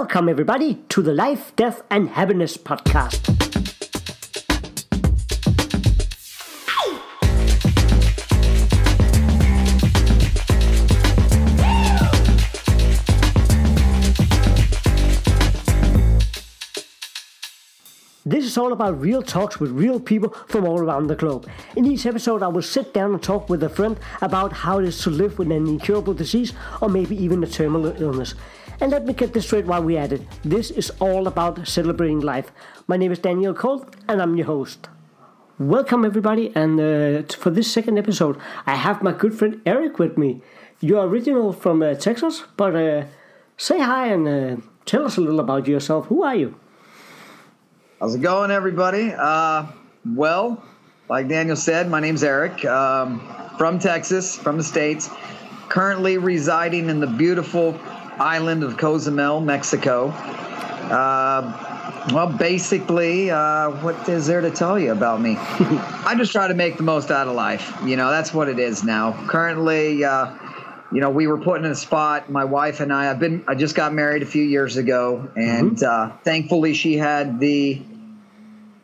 Welcome, everybody, to the Life, Death, and Happiness podcast. This is all about real talks with real people from all around the globe. In each episode, I will sit down and talk with a friend about how it is to live with an incurable disease or maybe even a terminal illness. And let me get this straight while we're at it. This is all about celebrating life. My name is Daniel Cole, and I'm your host. Welcome, everybody, and uh, for this second episode, I have my good friend Eric with me. You're original from uh, Texas, but uh, say hi and uh, tell us a little about yourself. Who are you? How's it going, everybody? Uh, well, like Daniel said, my name's Eric, um, from Texas, from the States, currently residing in the beautiful island of Cozumel, Mexico. Uh, well, basically, uh, what is there to tell you about me? I just try to make the most out of life. You know, that's what it is now. Currently, uh, you know, we were put in a spot. My wife and I. I've been. I just got married a few years ago, and mm-hmm. uh, thankfully, she had the,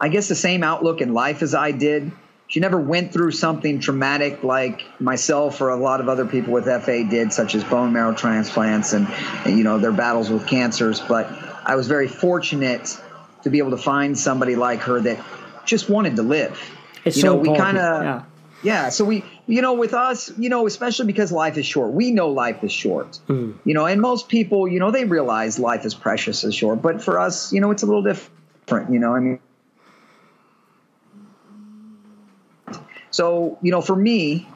I guess, the same outlook in life as I did. She never went through something traumatic like myself or a lot of other people with FA did, such as bone marrow transplants and, and you know their battles with cancers. But I was very fortunate to be able to find somebody like her that just wanted to live. It's you so know, we kind of. Yeah. Yeah, so we you know, with us, you know, especially because life is short, we know life is short. Mm. You know, and most people, you know, they realize life is precious and short. But for us, you know, it's a little different. You know, I mean, so you know, for me,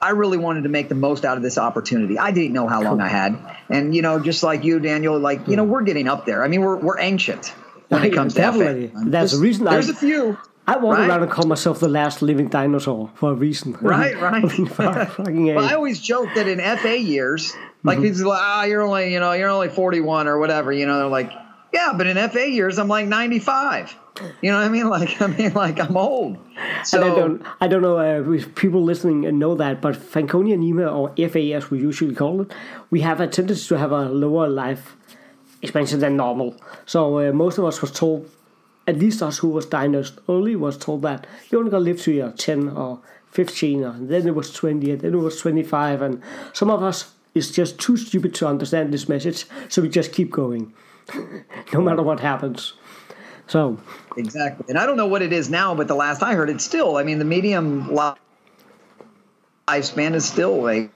I really wanted to make the most out of this opportunity. I didn't know how long I had, and you know, just like you, Daniel, like you know, we're getting up there. I mean, we're we're ancient when it comes Definitely. to FA. That's the reason. There's I, a few. I walk Right? around and call myself the last living dinosaur for a reason. Right, right. A. But I always joke that in FA years, like Mm-hmm. people like, ah, you're only, you know, you're only 41 or whatever. You know, they're like, yeah, but in FA years, I'm like 95. You know what I mean? Like, I mean, like I'm old. So and I don't, I don't know uh, if people listening know that, but Fanconi anemia, or FA as we usually call it, we have a tendency to have a lower life expansion than normal. So uh, most of us was told, at least us who was diagnosed early, was told that you're only gonna live to your 10 or 15, or then it was 20, and then it was 25, and some of us is just too stupid to understand this message, so we just keep going, no matter what happens. So exactly. And I don't know what it is now, but the last I heard, it's still. I mean, the medium li- lifespan is still like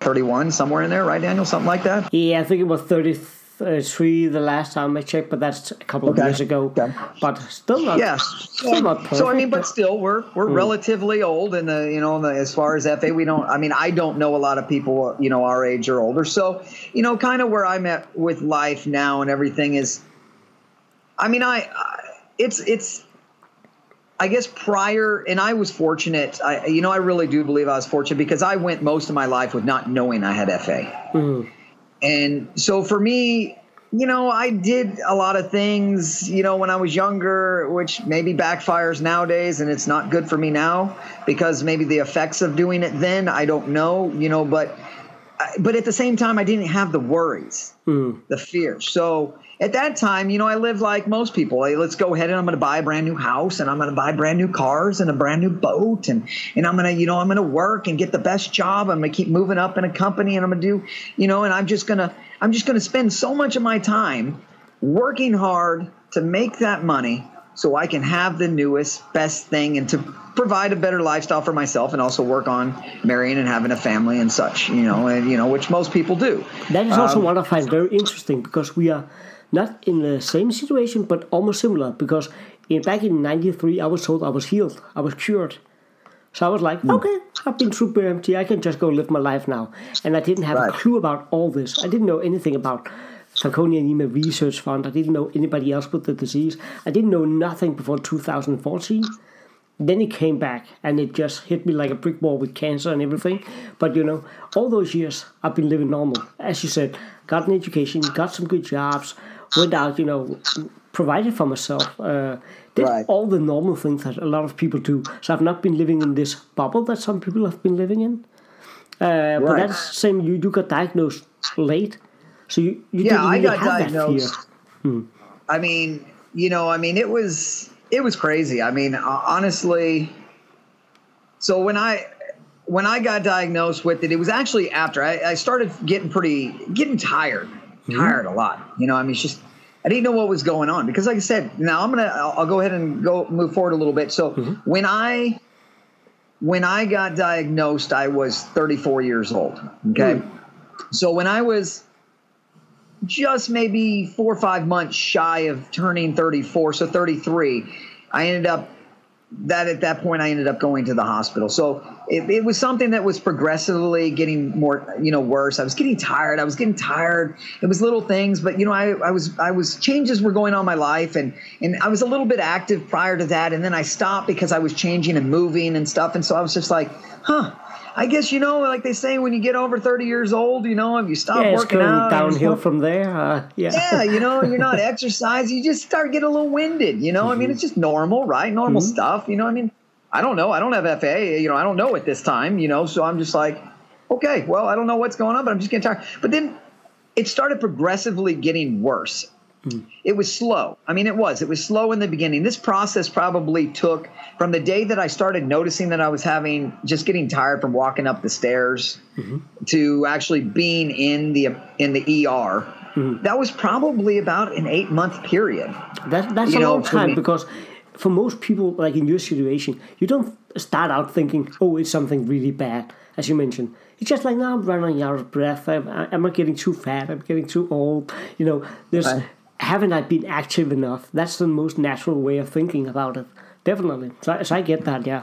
31, somewhere in there, right, Daniel? Something like that. Yeah, I think it was 33 the last time I checked, but that's a couple of Okay. years ago. Okay. But still not. Yeah. Still not perfect. So I mean, but still, we're we're hmm. relatively old, and the you know, the, as far as FA, we don't. I mean, I don't know a lot of people, you know, our age or older. So you know, kind of where I'm at with life now and everything is. I mean, I, I it's it's. I guess prior, and I was fortunate. I you know, I really do believe I was fortunate because I went most of my life with not knowing I had FA. Mm-hmm. And so for me, you know, I did a lot of things, you know, when I was younger, which maybe backfires nowadays and it's not good for me now because maybe the effects of doing it then, I don't know, you know, but but at the same time I didn't have the worries, mm-hmm. the fear. So at that time, you know, I lived like most people. Like, let's go ahead and I'm going to buy a brand new house and I'm going to buy brand new cars and a brand new boat and and I'm going to, you know, I'm going to work and get the best job. I'm going to keep moving up in a company and I'm going to do, you know, and I'm just going to I'm just going to spend so much of my time working hard to make that money so I can have the newest best thing and to provide a better lifestyle for myself and also work on marrying and having a family and such, you know, and you know, which most people do. That is also Um, what I find very interesting because we are not in the same situation, but almost similar. Because in, back in '93, I was told I was healed, I was cured. So I was like, Hmm. okay, I've been through BMT, I can just go live my life now. And I didn't have a clue about all this. I didn't know anything about Fanconi Anemia Research Fund. I didn't know anybody else with the disease. I didn't know nothing before 2014. Then it came back and it just hit me like a brick wall with cancer and everything. But you know, all those years I've been living normal. As you said, got an education, got some good jobs, went out, you know, provided for myself, uh, did Right. all the normal things that a lot of people do. So I've not been living in this bubble that some people have been living in. Uh, But that's the same. You you got diagnosed late, So you, you yeah, didn't I got have diagnosed. that fear. I mean, you know, I mean, it was it was crazy. I mean, honestly. So when I when I got diagnosed with it, it was actually after I, I started getting pretty getting tired, Mm-hmm. tired a lot. You know, I mean, it's just I didn't know what was going on because, like I said, now I'm gonna I'll, I'll go ahead and go move forward a little bit. So mm-hmm. when I when I got diagnosed, I was 34 years old. Okay, mm. so when I was just maybe four or five months shy of turning 34, so 33, I ended up that at that point I ended up going to the hospital. So it, it was something that was progressively getting more, you know, worse. I was getting tired. I was getting tired. It was little things, but you know, I, I was I was changes were going on in my life and and I was a little bit active prior to that and then I stopped because I was changing and moving and stuff. And so I was just like, huh. I guess you know, like they say, when you get over thirty years old, you know, if you stop Yeah, it's working going out, downhill from there. Uh, yeah. yeah, you know, you're not exercising. You just start getting a little winded. You know, I mean, it's just normal, right? Normal stuff. You know, I mean, I don't know. I don't have FA. You know, I don't know at this time. You know, so I'm just like, okay, well, I don't know what's going on, but I'm just getting tired. But then it started progressively getting worse. It was slow. I mean, it was. It was slow in the beginning. This process probably took from the day that I started noticing that I was having just getting tired from walking up the stairs to actually being in the in the ER. That was probably about an eight month period. That, that's You a know, long time because for most people, like in your situation, you don't start out thinking, oh, it's something really bad, as you mentioned. It's just like, now I'm running out of breath. I'm, I'm not getting too fat. I'm getting too old. You know, there's, Right. Haven't I been active enough? That's the most natural way of thinking about it. Definitely. So, I- so I get that, yeah.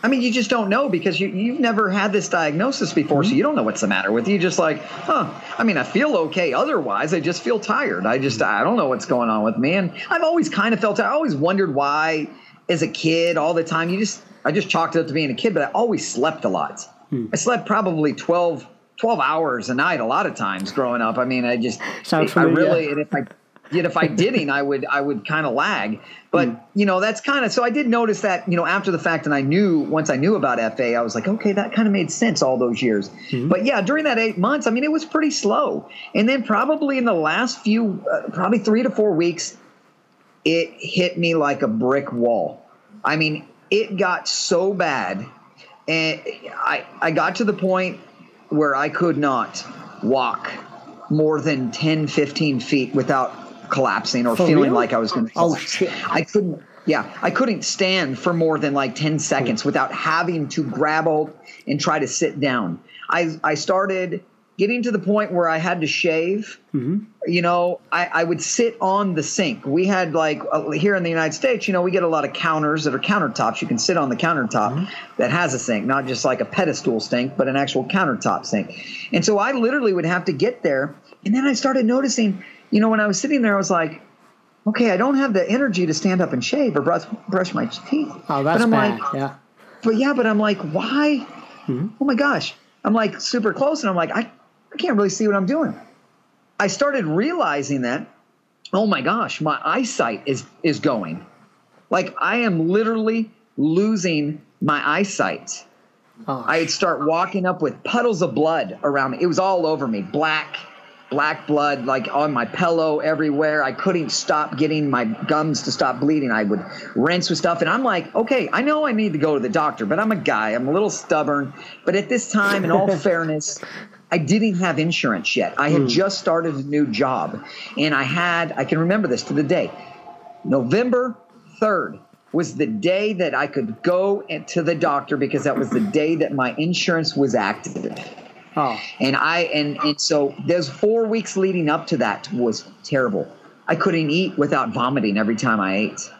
I mean, you just don't know because you, you've never had this diagnosis before, so mm-hmm. you don't know what's the matter with you. You're just like, huh, I mean, I feel okay otherwise. I just feel tired. I just, I don't know what's going on with me. And I've always kind of felt, I always wondered why, as a kid, all the time, you just, I just chalked it up to being a kid, but I always slept a lot. Hmm. I slept probably 12, 12 hours a night a lot of times growing up. I mean, I just, Sounds I familiar. really, and if I, Yet if I didn't, I would I would kind of lag. But you know, that's kind of so I did notice that you know after the fact, and I knew once I knew about FA, I was like, okay, that kind of made sense all those years. But yeah, during that eight months, I mean, it was pretty slow. And then probably in the last few, uh, probably three to four weeks, it hit me like a brick wall. I mean, it got so bad, and I I got to the point where I could not walk more than 10, 15 feet without collapsing or For feeling real? like I was going to Oh, collapse. shit. I couldn't. Yeah, I couldn't stand for more than like 10 hmm. seconds without having to grab hold and try to sit down. I I started getting to the point where I had to shave. Mm-hmm. You know, I, I would sit on the sink. We had like uh, here in the United States, you know, we get a lot of counters that are countertops. You can sit on the countertop mm-hmm. that has a sink, not just like a pedestal sink, but an actual countertop sink. And so I literally would have to get there. And then I started noticing, you know, when I was sitting there, I was like, okay, I don't have the energy to stand up and shave or brush, brush my teeth. Oh, that's but I'm bad. like, yeah. but yeah, but I'm like, why? Hmm? Oh my gosh. I'm like super close and I'm like, I, I can't really see what I'm doing. I started realizing that, oh my gosh, my eyesight is is going. Like I am literally losing my eyesight. Oh, I'd start walking up with puddles of blood around me. It was all over me, black, black blood, like on my pillow everywhere. I couldn't stop getting my gums to stop bleeding. I would rinse with stuff, and I'm like, okay, I know I need to go to the doctor, but I'm a guy. I'm a little stubborn. But at this time, in all fairness, I didn't have insurance yet. I had hmm. just started a new job, and I had. I can remember this to the day. November 3rd was the day that I could go to the doctor because that was the day that my insurance was active. Oh. And I and, and so those four weeks leading up to that was terrible. I couldn't eat without vomiting every time I ate.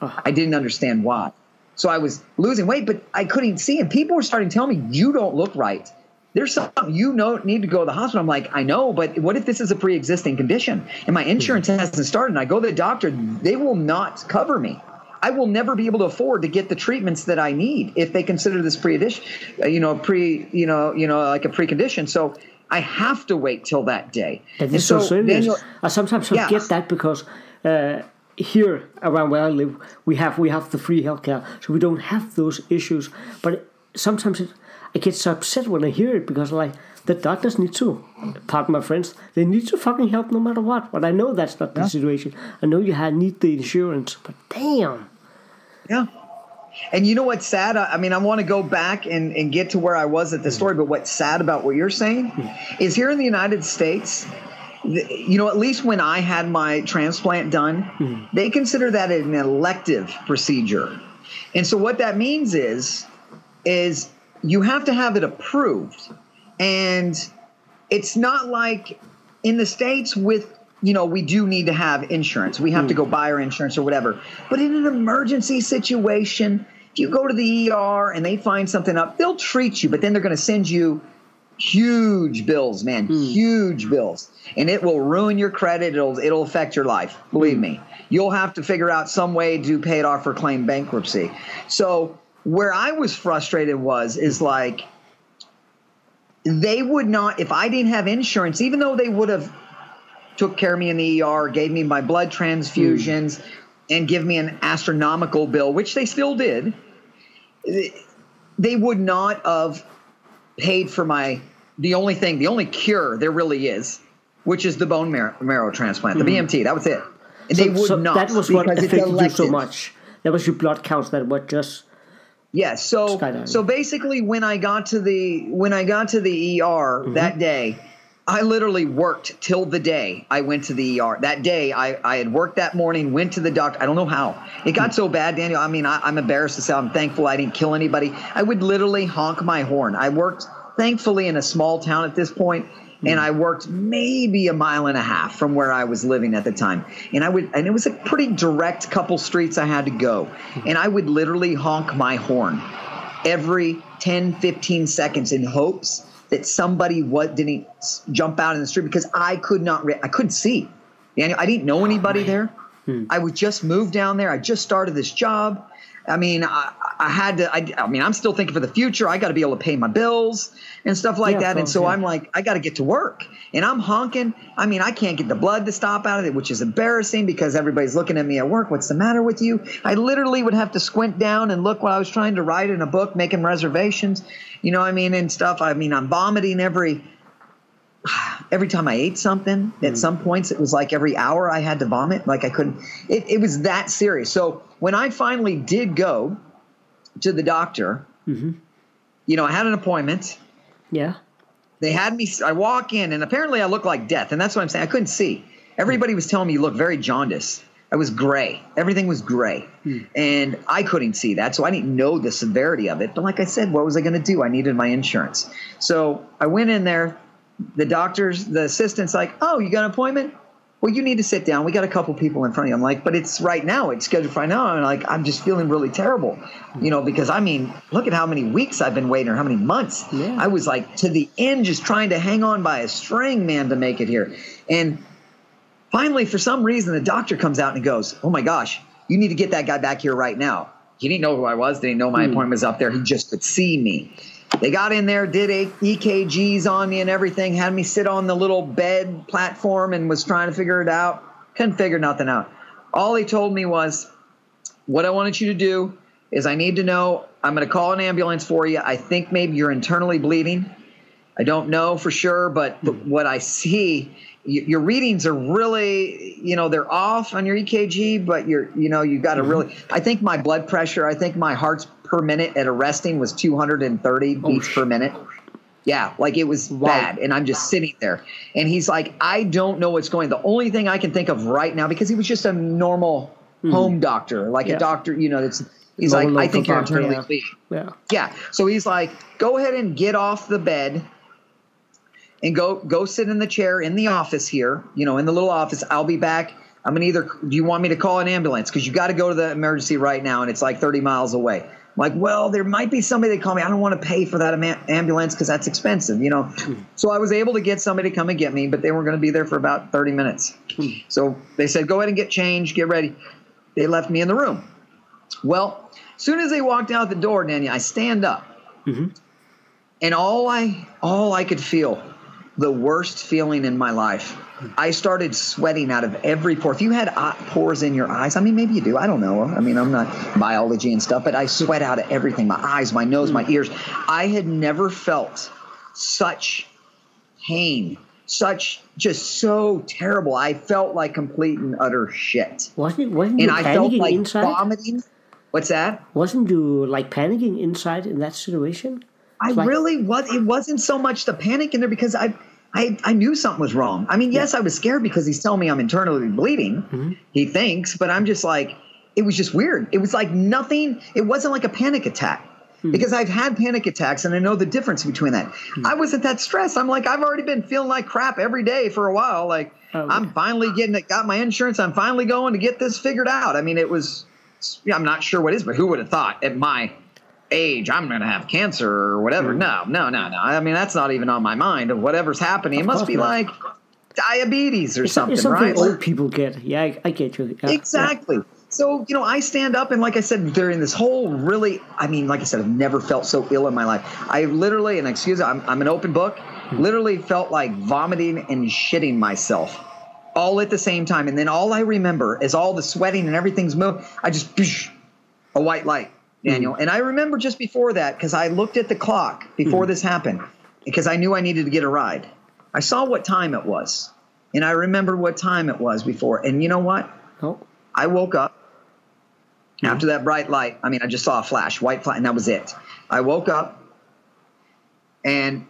I didn't understand why. So I was losing weight, but I couldn't see. And people were starting to tell me, "You don't look right. There's something you know need to go to the hospital." I'm like, "I know, but what if this is a pre-existing condition and my insurance hmm. hasn't started?" And I go to the doctor, they will not cover me. I will never be able to afford to get the treatments that I need if they consider this pre-edition, uh, you know, pre, you know, you know, like a precondition. So I have to wait till that day. That is so, serious. you'll- I sometimes Yeah. forget that because uh, here around where I live, we have we have the free healthcare, so we don't have those issues. But sometimes it, I get so upset when I hear it because like the doctors need to, pardon my friends, they need to fucking help no matter what. But I know that's not the situation. I know you had need the insurance, but damn. Yeah. And you know what's sad? I, I mean, I want to go back and, and get to where I was at the mm. story, but what's sad about what you're saying mm. is here in the United States, you know, at least when I had my transplant done, mm. they consider that an elective procedure. And so what that means is, is you have to have it approved. And it's not like in the States with you know, we do need to have insurance. We have to go buy our insurance or whatever. But in an emergency situation, if you go to the ER and they find something up, they'll treat you, but then they're going to send you huge bills, man, huge bills. And it will ruin your credit. It'll it'll affect your life. Believe me. You'll have to figure out some way to pay it off or claim bankruptcy. So where I was frustrated was is like they would not if I didn't have insurance, even though they would have took care of me in the ER, gave me my blood transfusions, and give me an astronomical bill, which they still did. They would not have paid for my the only thing, the only cure there really is, which is the bone marrow, marrow transplant, the BMT. That was it. And they would so not. that was what affected you so much. That was your blood counts that were just Yes. So Skydiving. so basically, when I got to the when I got to the ER that day, I literally worked till the day I went to the ER. That day, I, I had worked that morning, went to the doctor. I don't know how it got so bad, Daniel. I mean, I, I'm embarrassed to say I'm thankful I didn't kill anybody. I would literally honk my horn. I worked, thankfully, in a small town at this point, and hmm. I worked maybe a mile and a half from where I was living at the time. And I would, and it was a pretty direct couple streets I had to go, and I would literally honk my horn every 10, 15 seconds in hopes that somebody what didn't jump out in the street because I could not re- I couldn't see. I didn't know anybody there. Hmm. I was just moved down there. I just started this job. I mean, I, I had to. I, I mean, I'm still thinking for the future. I got to be able to pay my bills and stuff like Yeah, that. And so yeah. I'm like, I got to get to work. And I'm honking. I mean, I can't get the blood to stop out of it, which is embarrassing because everybody's looking at me at work. What's the matter with you? I literally would have to squint down and look while I was trying to write in a book, making reservations. You know what I mean? And stuff. I mean, I'm vomiting every every time I ate something, at mm. some points it was like every hour I had to vomit. Like I couldn't. It, it was that serious. So when I finally did go to the doctor, mm-hmm. you know, I had an appointment. yeah. They had me. I walk in, and apparently I look like death, and that's what I'm saying. I couldn't see. Everybody was telling me you look very jaundiced. I was gray. Everything was gray, hmm. and I couldn't see that, so I didn't know the severity of it. But like I said, what was I going to do? I needed my insurance, so I went in there. The doctor's, the assistant's like, "Oh, you got an appointment? Well, you need to sit down. We got a couple people in front of you." I'm like, "But it's right now. It's scheduled for right now." And like, I'm just feeling really terrible, you know, because I mean, look at how many weeks I've been waiting, or how many months. Yeah. I was like to the end, just trying to hang on by a string, man, to make it here. And finally, for some reason, the doctor comes out and he goes, "Oh my gosh, you need to get that guy back here right now." He didn't know who I was. Didn't know my hmm. appointment was up there. He just could see me. They got in there, did EKGs on me and everything, had me sit on the little bed platform and was trying to figure it out. Couldn't figure nothing out. All he told me was, what I wanted you to do is I need to know, I'm going to call an ambulance for you. I think maybe you're internally bleeding. I don't know for sure, but but what I see, your readings are really, you know, they're off on your EKG, but you're, you know, you've got to mm-hmm. really. I think my blood pressure, I think my heart's per minute at a resting was 230 beats per minute. Yeah, like it was Wow. bad, and I'm just sitting there, and he's like, I don't know what's going. The only thing I can think of right now, because he was just a normal home doctor, like Yeah. a doctor, you know, that's. He's like, I think you're internally yeah. bleeding. Yeah. Yeah. So he's like, go ahead and get off the bed and go go sit in the chair in the office here, you know, in the little office. I'll be back. I'm gonna either do you want me to call an ambulance? Because you got to go to the emergency right now and it's like 30 miles away. Like, well, there might be somebody that call me. I don't want to pay for that ambulance because that's expensive, you know. So I was able to get somebody to come and get me, but they were going to be there for about 30 minutes. So they said, go ahead and get changed, get ready. They left me in the room. Well, as soon as they walked out the door, Daniel, I stand up, mm-hmm. and all I all I could feel, the worst feeling in my life. I started sweating out of every pore. If you had uh, pores in your eyes, I mean, maybe you do. I don't know. I mean, I'm not biology and stuff, but I sweat out of everything: my eyes, my nose, my ears. I had never felt such pain, such just so terrible. I felt like complete and utter shit. Wasn't wasn't And you I felt like inside? vomiting. What's that? Wasn't you like panicking inside in that situation? I Like- really was. It wasn't so much the panic in there because I, I, I knew something was wrong. I mean, yes, I was scared because he's telling me I'm internally bleeding. Mm-hmm. He thinks, but I'm just like, it was just weird. It was like nothing. It wasn't like a panic attack. Hmm. Because I've had panic attacks and I know the difference between that. I wasn't that stressed. I'm like, I've already been feeling like crap every day for a while. Like, Oh. I'm finally getting it, got my insurance. I'm finally going to get this figured out. I mean, it was, I'm not sure what it is, but who would have thought at my age I'm going to have cancer or whatever? Hmm. No, no, no, no. I mean, that's not even on my mind of whatever's happening. It must be not. like diabetes or It's, something, it's something right? old people get. Yeah, I, I get you. Yeah, Exactly. So, you know, I stand up and like I said, during this whole really, I mean, like I said, I've never felt so ill in my life. I literally, and excuse me, I'm, I'm an open book, hmm. literally felt like vomiting and shitting myself all at the same time. And then all I remember is all the sweating and everything's moving. I just, a white light, Daniel. Mm-hmm. And I remember just before that, because I looked at the clock before mm-hmm. this happened, because I knew I needed to get a ride. I saw what time it was. And I remembered what time it was before. And you know what? No. I woke up mm-hmm. after that bright light. I mean, I just saw a flash, white flash, and that was it. I woke up and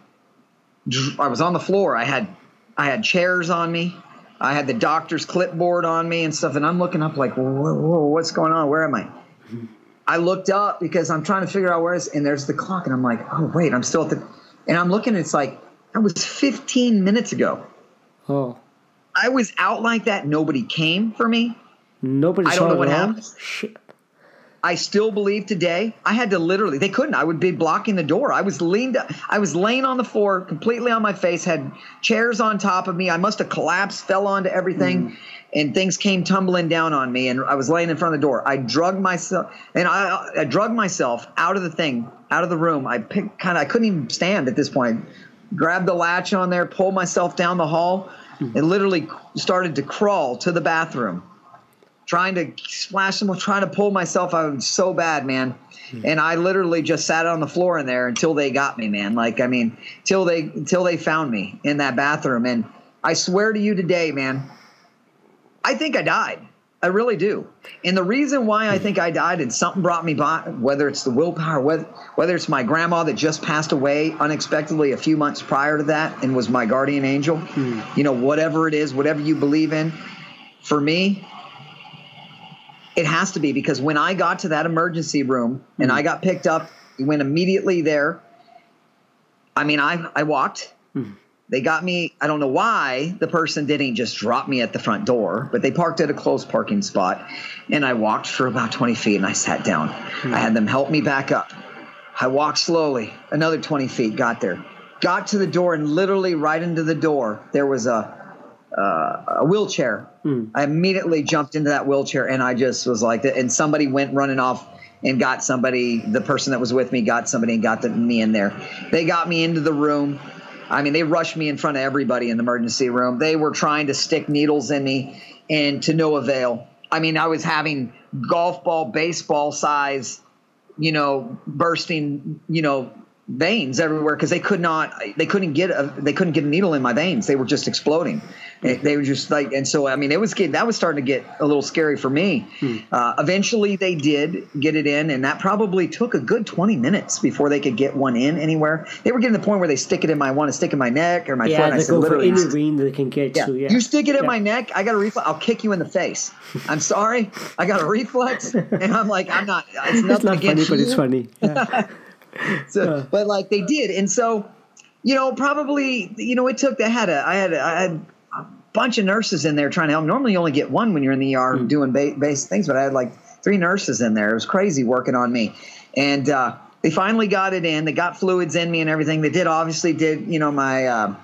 I was on the floor. I had I had chairs on me. I had the doctor's clipboard on me and stuff. And I'm looking up like, whoa, whoa, what's going on? Where am I? I looked up because I'm trying to figure out where it's, and there's the clock, and I'm like, oh wait, I'm still at the, and I'm looking. and It's like that was 15 minutes ago. Oh, I was out like that. Nobody came for me. nobody I saw don't know what happened. Shit. I still believe today. I had to literally. They couldn't. I would be blocking the door. I was leaned. I was laying on the floor, completely on my face. Had chairs on top of me. I must have collapsed, fell onto everything, mm. and things came tumbling down on me. And I was laying in front of the door. I drugged myself, and I, I drug myself out of the thing, out of the room. I picked kind of. I couldn't even stand at this point. Grabbed the latch on there, pulled myself down the hall, mm. and literally started to crawl to the bathroom trying to splash them, trying to pull myself out so bad, man. Hmm. And I literally just sat on the floor in there until they got me, man. Like, I mean, till they until they found me in that bathroom. And I swear to you today, man, I think I died. I really do. And the reason why I hmm. think I died and something brought me by, whether it's the willpower, whether, whether it's my grandma that just passed away unexpectedly a few months prior to that and was my guardian angel, hmm. you know, whatever it is, whatever you believe in, for me, it has to be because when I got to that emergency room and I mm-hmm. got picked up, went immediately there. I mean, I I walked. Mm-hmm. They got me. I don't know why the person didn't just drop me at the front door, but they parked at a close parking spot, and I walked for about twenty feet and I sat down. Hmm. I had them help me back up. I walked slowly, another twenty feet, got there, got to the door, and literally right into the door there was a uh, a wheelchair. I immediately jumped into that wheelchair and I just was like, and somebody went running off and got somebody, the person that was with me got somebody and got the, me in there. They got me into the room. I mean, they rushed me in front of everybody in the emergency room. They were trying to stick needles in me and to no avail. I mean, I was having golf ball, baseball size, you know, bursting, you know, veins everywhere because they could not they couldn't get a they couldn't get a needle in my veins they were just exploding they, they were just like and so i mean it was getting that was starting to get a little scary for me uh, eventually they did get it in and that probably took a good 20 minutes before they could get one in anywhere they were getting to the point where they stick it in my want to stick in my neck or my foot Yeah, and i said literally any vein they can get yeah. to. Yeah. You stick it in Yeah. my neck, I got a reflex. I'll kick you in the face. I'm sorry. I got a reflex. And I'm like, I'm not, it's nothing It's not funny, against but it's funny. Yeah. So, but like they did. And so, you know, probably, you know, it took, I had a, I had, a, I had a bunch of nurses in there trying to help. Normally you only get one when you're in the ER Hmm. doing ba- basic things, but I had like three nurses in there. It was crazy working on me. And, uh, they finally got it in. They got fluids in me and everything. They did obviously did, you know, my, uh,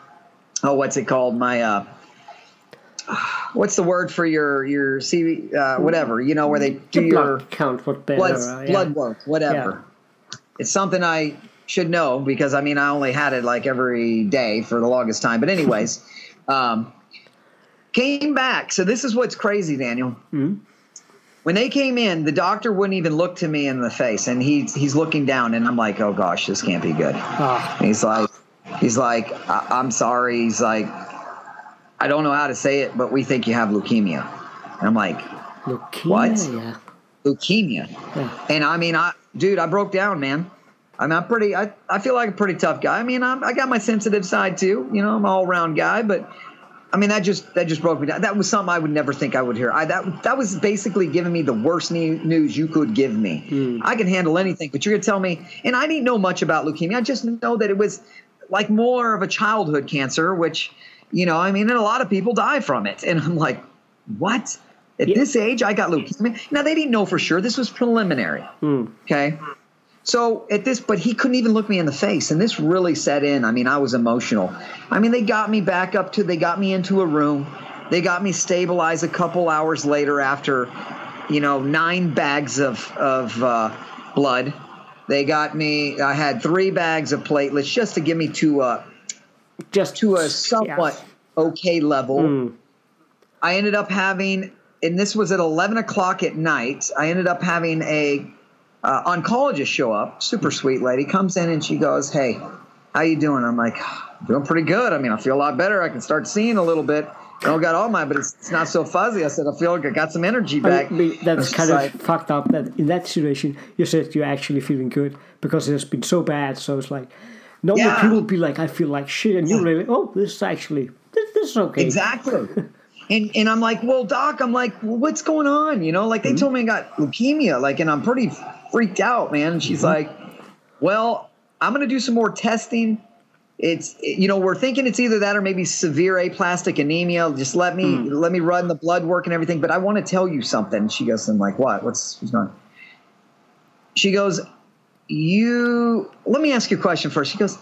oh, what's it called? My, uh, what's the word for your your CV uh, whatever you know where they do the your count what blood yeah. blood work whatever. It's something I should know because I mean I only had it like every day for the longest time. But anyways, um, came back. So this is what's crazy, Daniel. Mhm. When they came in, the doctor wouldn't even look to me in the face, and he's he's looking down, and I'm like, oh gosh, this can't be good. And he's like, he's like, I- I'm sorry. He's like, I don't know how to say it, but we think you have leukemia. And I'm like, Leukemia, What? Leukemia. Yeah. And I mean, I, dude, I broke down, man. I mean, I'm pretty, I, I feel like a pretty tough guy. I mean, I'm, I got my sensitive side too. You know, I'm an all around guy, but I mean, that just, that just broke me down. That was something I would never think I would hear. I, that, that was basically giving me the worst ne- news you could give me. Hmm. I can handle anything, but you're going to tell me, and I didn't know much about leukemia. I just know that it was like more of a childhood cancer, which, you know, I mean, and a lot of people die from it. And I'm like, what? At Yeah. this age, I got leukemia. Now they didn't know for sure. This was preliminary. Okay. So at this, but he couldn't even look me in the face, and this really set in. I mean, I was emotional. I mean, they got me back up to, they got me into a room, they got me stabilized a couple hours later after, you know, nine bags of of uh, blood. They got me. I had three bags of platelets just to get me to a Just to a somewhat okay level. Hmm. I ended up having, and this was at 11 o'clock at night. I ended up having a uh, oncologist show up, super sweet lady, comes in and she goes, "Hey, how you doing?" I'm like, "Doing pretty good. I mean, I feel a lot better. I can start seeing a little bit. I don't got all my, but it's, it's not so fuzzy." I said, "I feel like I got some energy I back." mean, that's kind of like, fucked up that in that situation you said you're actually feeling good because it's been so bad. So it's like normally Yeah. people be like, I feel like shit, and you're really, oh, this is actually this, this is okay. Exactly. And and I'm like, well, doc, I'm like, well, what's going on? You know, like they mm-hmm. told me I got leukemia, like, and I'm pretty freaked out, man. And she's mm-hmm. like, well, I'm gonna do some more testing. It's you know we're thinking it's either that or maybe severe aplastic anemia. Just let me mm. let me run the blood work and everything. But I want to tell you something. She goes, I'm like, what? What's what's going? on? She goes, you. Let me ask you a question first. She goes,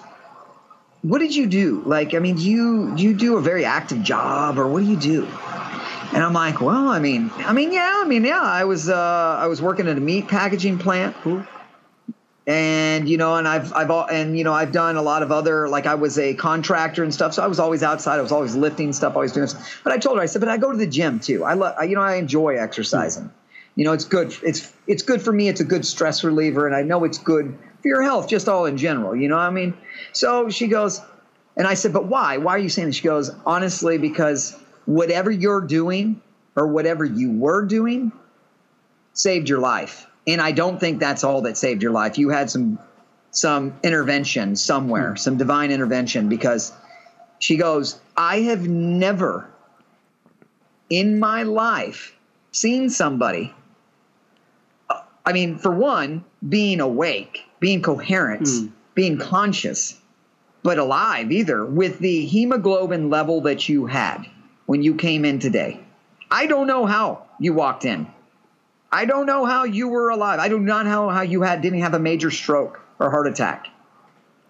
what did you do? Like, I mean, do you do you do a very active job, or what do you do? And I'm like, well, I mean, I mean, yeah, I mean, yeah, I was uh, I was working at a meat packaging plant, and you know, and I've I've al- and you know, I've done a lot of other like I was a contractor and stuff, so I was always outside. I was always lifting stuff, always doing. Stuff. But I told her, I said, but I go to the gym too. I love, you know, I enjoy exercising. You know, it's good. It's it's good for me. It's a good stress reliever, and I know it's good for your health, just all in general. You know what I mean? So she goes, and I said, but why? Why are you saying this? She goes, honestly, because whatever you're doing or whatever you were doing saved your life. And I don't think that's all that saved your life. You had some some intervention somewhere, hmm. some divine intervention because she goes, I have never in my life seen somebody I mean, for one, being awake, being coherent, hmm. being conscious, but alive either with the hemoglobin level that you had when you came in today. I don't know how you walked in. I don't know how you were alive. I do not know how you had didn't have a major stroke or heart attack.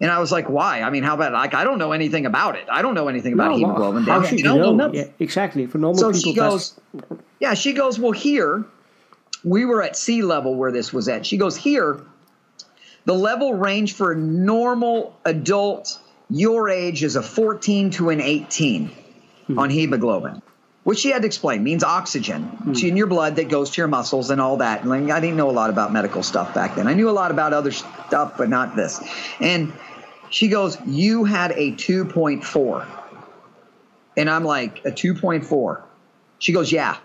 And I was like, why? I mean, how about like I don't know anything about it. I don't know anything about No, hemoglobin. how damage. should you don't know? Yeah, exactly. For normal So people, she goes, yeah, she goes, well, here, we were at sea level where this was at. She goes, here, the level range for a normal adult your age is a 14 to an 18 hmm. on hemoglobin, which she had to explain means oxygen hmm. It's in your blood that goes to your muscles and all that. And I didn't know a lot about medical stuff back then. I knew a lot about other stuff, but not this. And she goes, You had a 2.4. And I'm like, A 2.4. She goes, Yeah.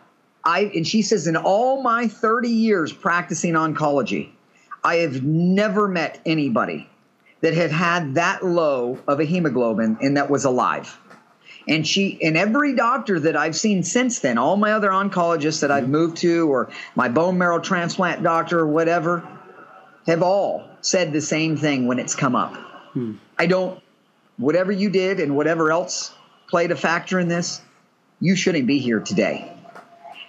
I and she says, in all my 30 years practicing oncology, I have never met anybody that had had that low of a hemoglobin and that was alive. And she and every doctor that I've seen since then, all my other oncologists that I've mm-hmm. moved to, or my bone marrow transplant doctor, or whatever, have all said the same thing when it's come up. Hmm. I don't, whatever you did and whatever else played a factor in this, you shouldn't be here today.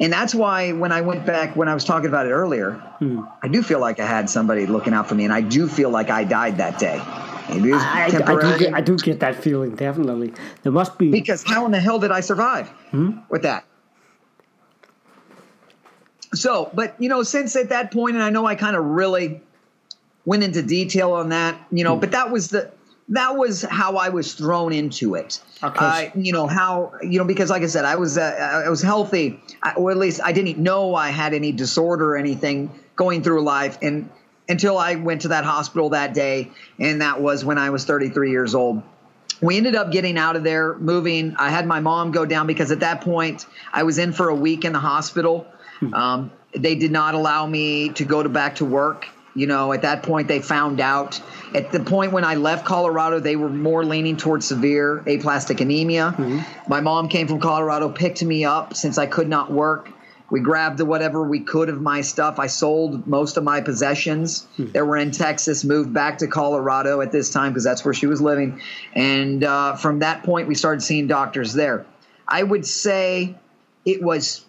And that's why when I went back, when I was talking about it earlier, hmm. I do feel like I had somebody looking out for me, and I do feel like I died that day. Maybe it was I, I, I, do get, I do get that feeling, definitely. There must be. Because how in the hell did I survive hmm? with that? So, but you know, since at that point, and I know I kind of really went into detail on that, you know, hmm. but that was the that was how I was thrown into it. Okay. Uh, you know how you know because like I said, I was uh, I was healthy, I, or at least I didn't know I had any disorder or anything going through life, and until I went to that hospital that day, and that was when I was 33 years old. we ended up getting out of there, moving. I had my mom go down because at that point I was in for a week in the hospital. Um, they did not allow me to go to back to work. You know, at that point they found out. At the point when I left Colorado, they were more leaning towards severe aplastic anemia. Mm-hmm. My mom came from Colorado, picked me up since I could not work. We grabbed the whatever we could of my stuff. I sold most of my possessions hmm. that were in Texas, moved back to Colorado at this time because that's where she was living. And uh, from that point, we started seeing doctors there. I would say it was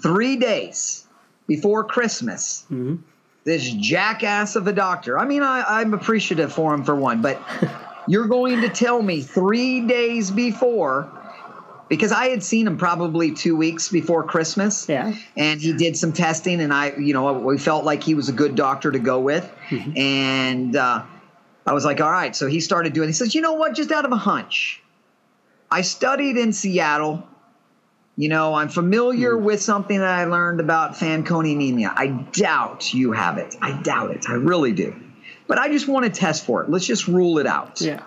three days before Christmas. Mm-hmm. This jackass of a doctor. I mean, I, I'm appreciative for him for one, but you're going to tell me three days before because I had seen him probably two weeks before Christmas. Yeah. And he did some testing, and I, you know, we felt like he was a good doctor to go with. And uh, I was like, all right. So he started doing. He says, you know what? Just out of a hunch, I studied in Seattle. You know, I'm familiar hmm. with something that I learned about Fanconi anemia. I doubt you have it. I doubt it. I really do. But I just want to test for it. Let's just rule it out Yeah.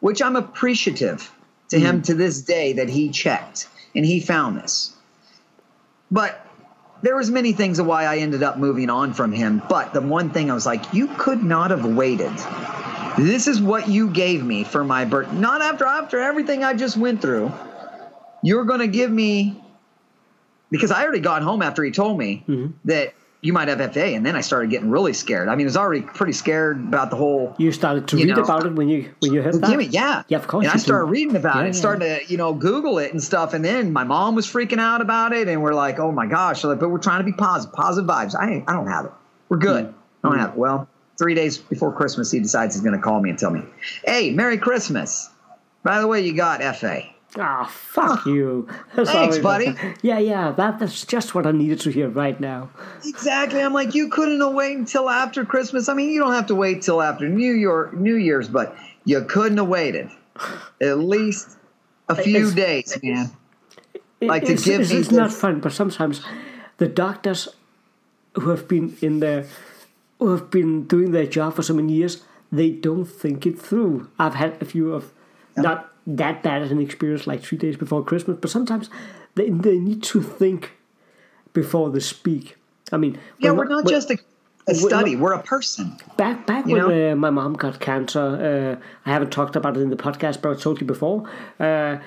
which I'm appreciative to hmm. him to this day that he checked and he found this. But there was many things of why I ended up moving on from him. But the one thing I was like, you could not have waited. This is what you gave me for my birth. Not after after everything I just went through. You're going to give me because I already got home after he told me that you might have FA, and then I started getting really scared. I mean, I was already pretty scared about the whole You started to You read know, about it when you when you heard that. Gimme, yeah. Yeah, of course. And I started do. reading about Yeah, it, yeah. starting to, you know, Google it and stuff. And then my mom was freaking out about it. And we're like, oh my gosh. Like, but we're trying to be positive, positive vibes. I, I don't have it. We're good. Hmm. I don't have it. Well, three days before Christmas, he decides he's going to call me and tell me, hey, Merry Christmas. By the way, you got FA. Ah, fuck you. Thanks, Sorry buddy. that. Yeah, yeah. That, that's just what I needed to hear right now. Exactly. I'm like, you couldn't have waited until after Christmas. I mean, you don't have to wait till after New Year, New Year's, but you couldn't have waited at least a few It's- days, man. Like to it's, give it's, me it's not fun, but sometimes the doctors who have been in there, who have been doing their job for so many years, they don't think it through. I've had a few of not that bad as an experience like three days before Christmas, but sometimes they, they need to think before they speak. I mean, Yeah, we're my- not when- just a, a study. We're a person. Back back You when uh, my mom got cancer, uh, I haven't talked about it in the podcast, but I told you before. Uh,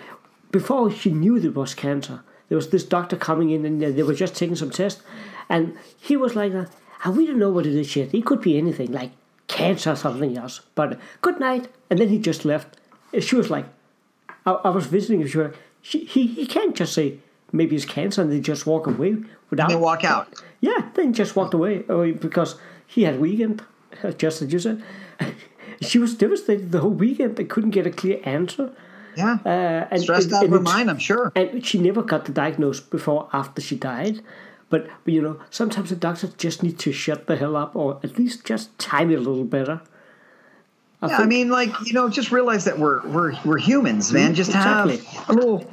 before she knew there was cancer, there was this doctor coming in and uh, they were just taking some tests, and he was like, "Ah, "We don't know what it is yet. It could be anything, like cancer or something else." But good night, and then he just left. And She was like, I, I was visiting. Was- she he he can't just say maybe it's cancer and then just walk away without. They walk out. Yeah, then just walked away uh, because he had weekend, just as you said. she was devastated the whole weekend. They couldn't get a clear answer. Yeah. Uh, and, Stressed and- out and her mind, I'm sure. And she never got the diagnosis before after she died. But, but you know, sometimes the doctors just need to shut the hell up or at least just time it a little better. I Yeah, I mean, like you know, just realize that we're we're we're humans, man. Just exactly. have a little,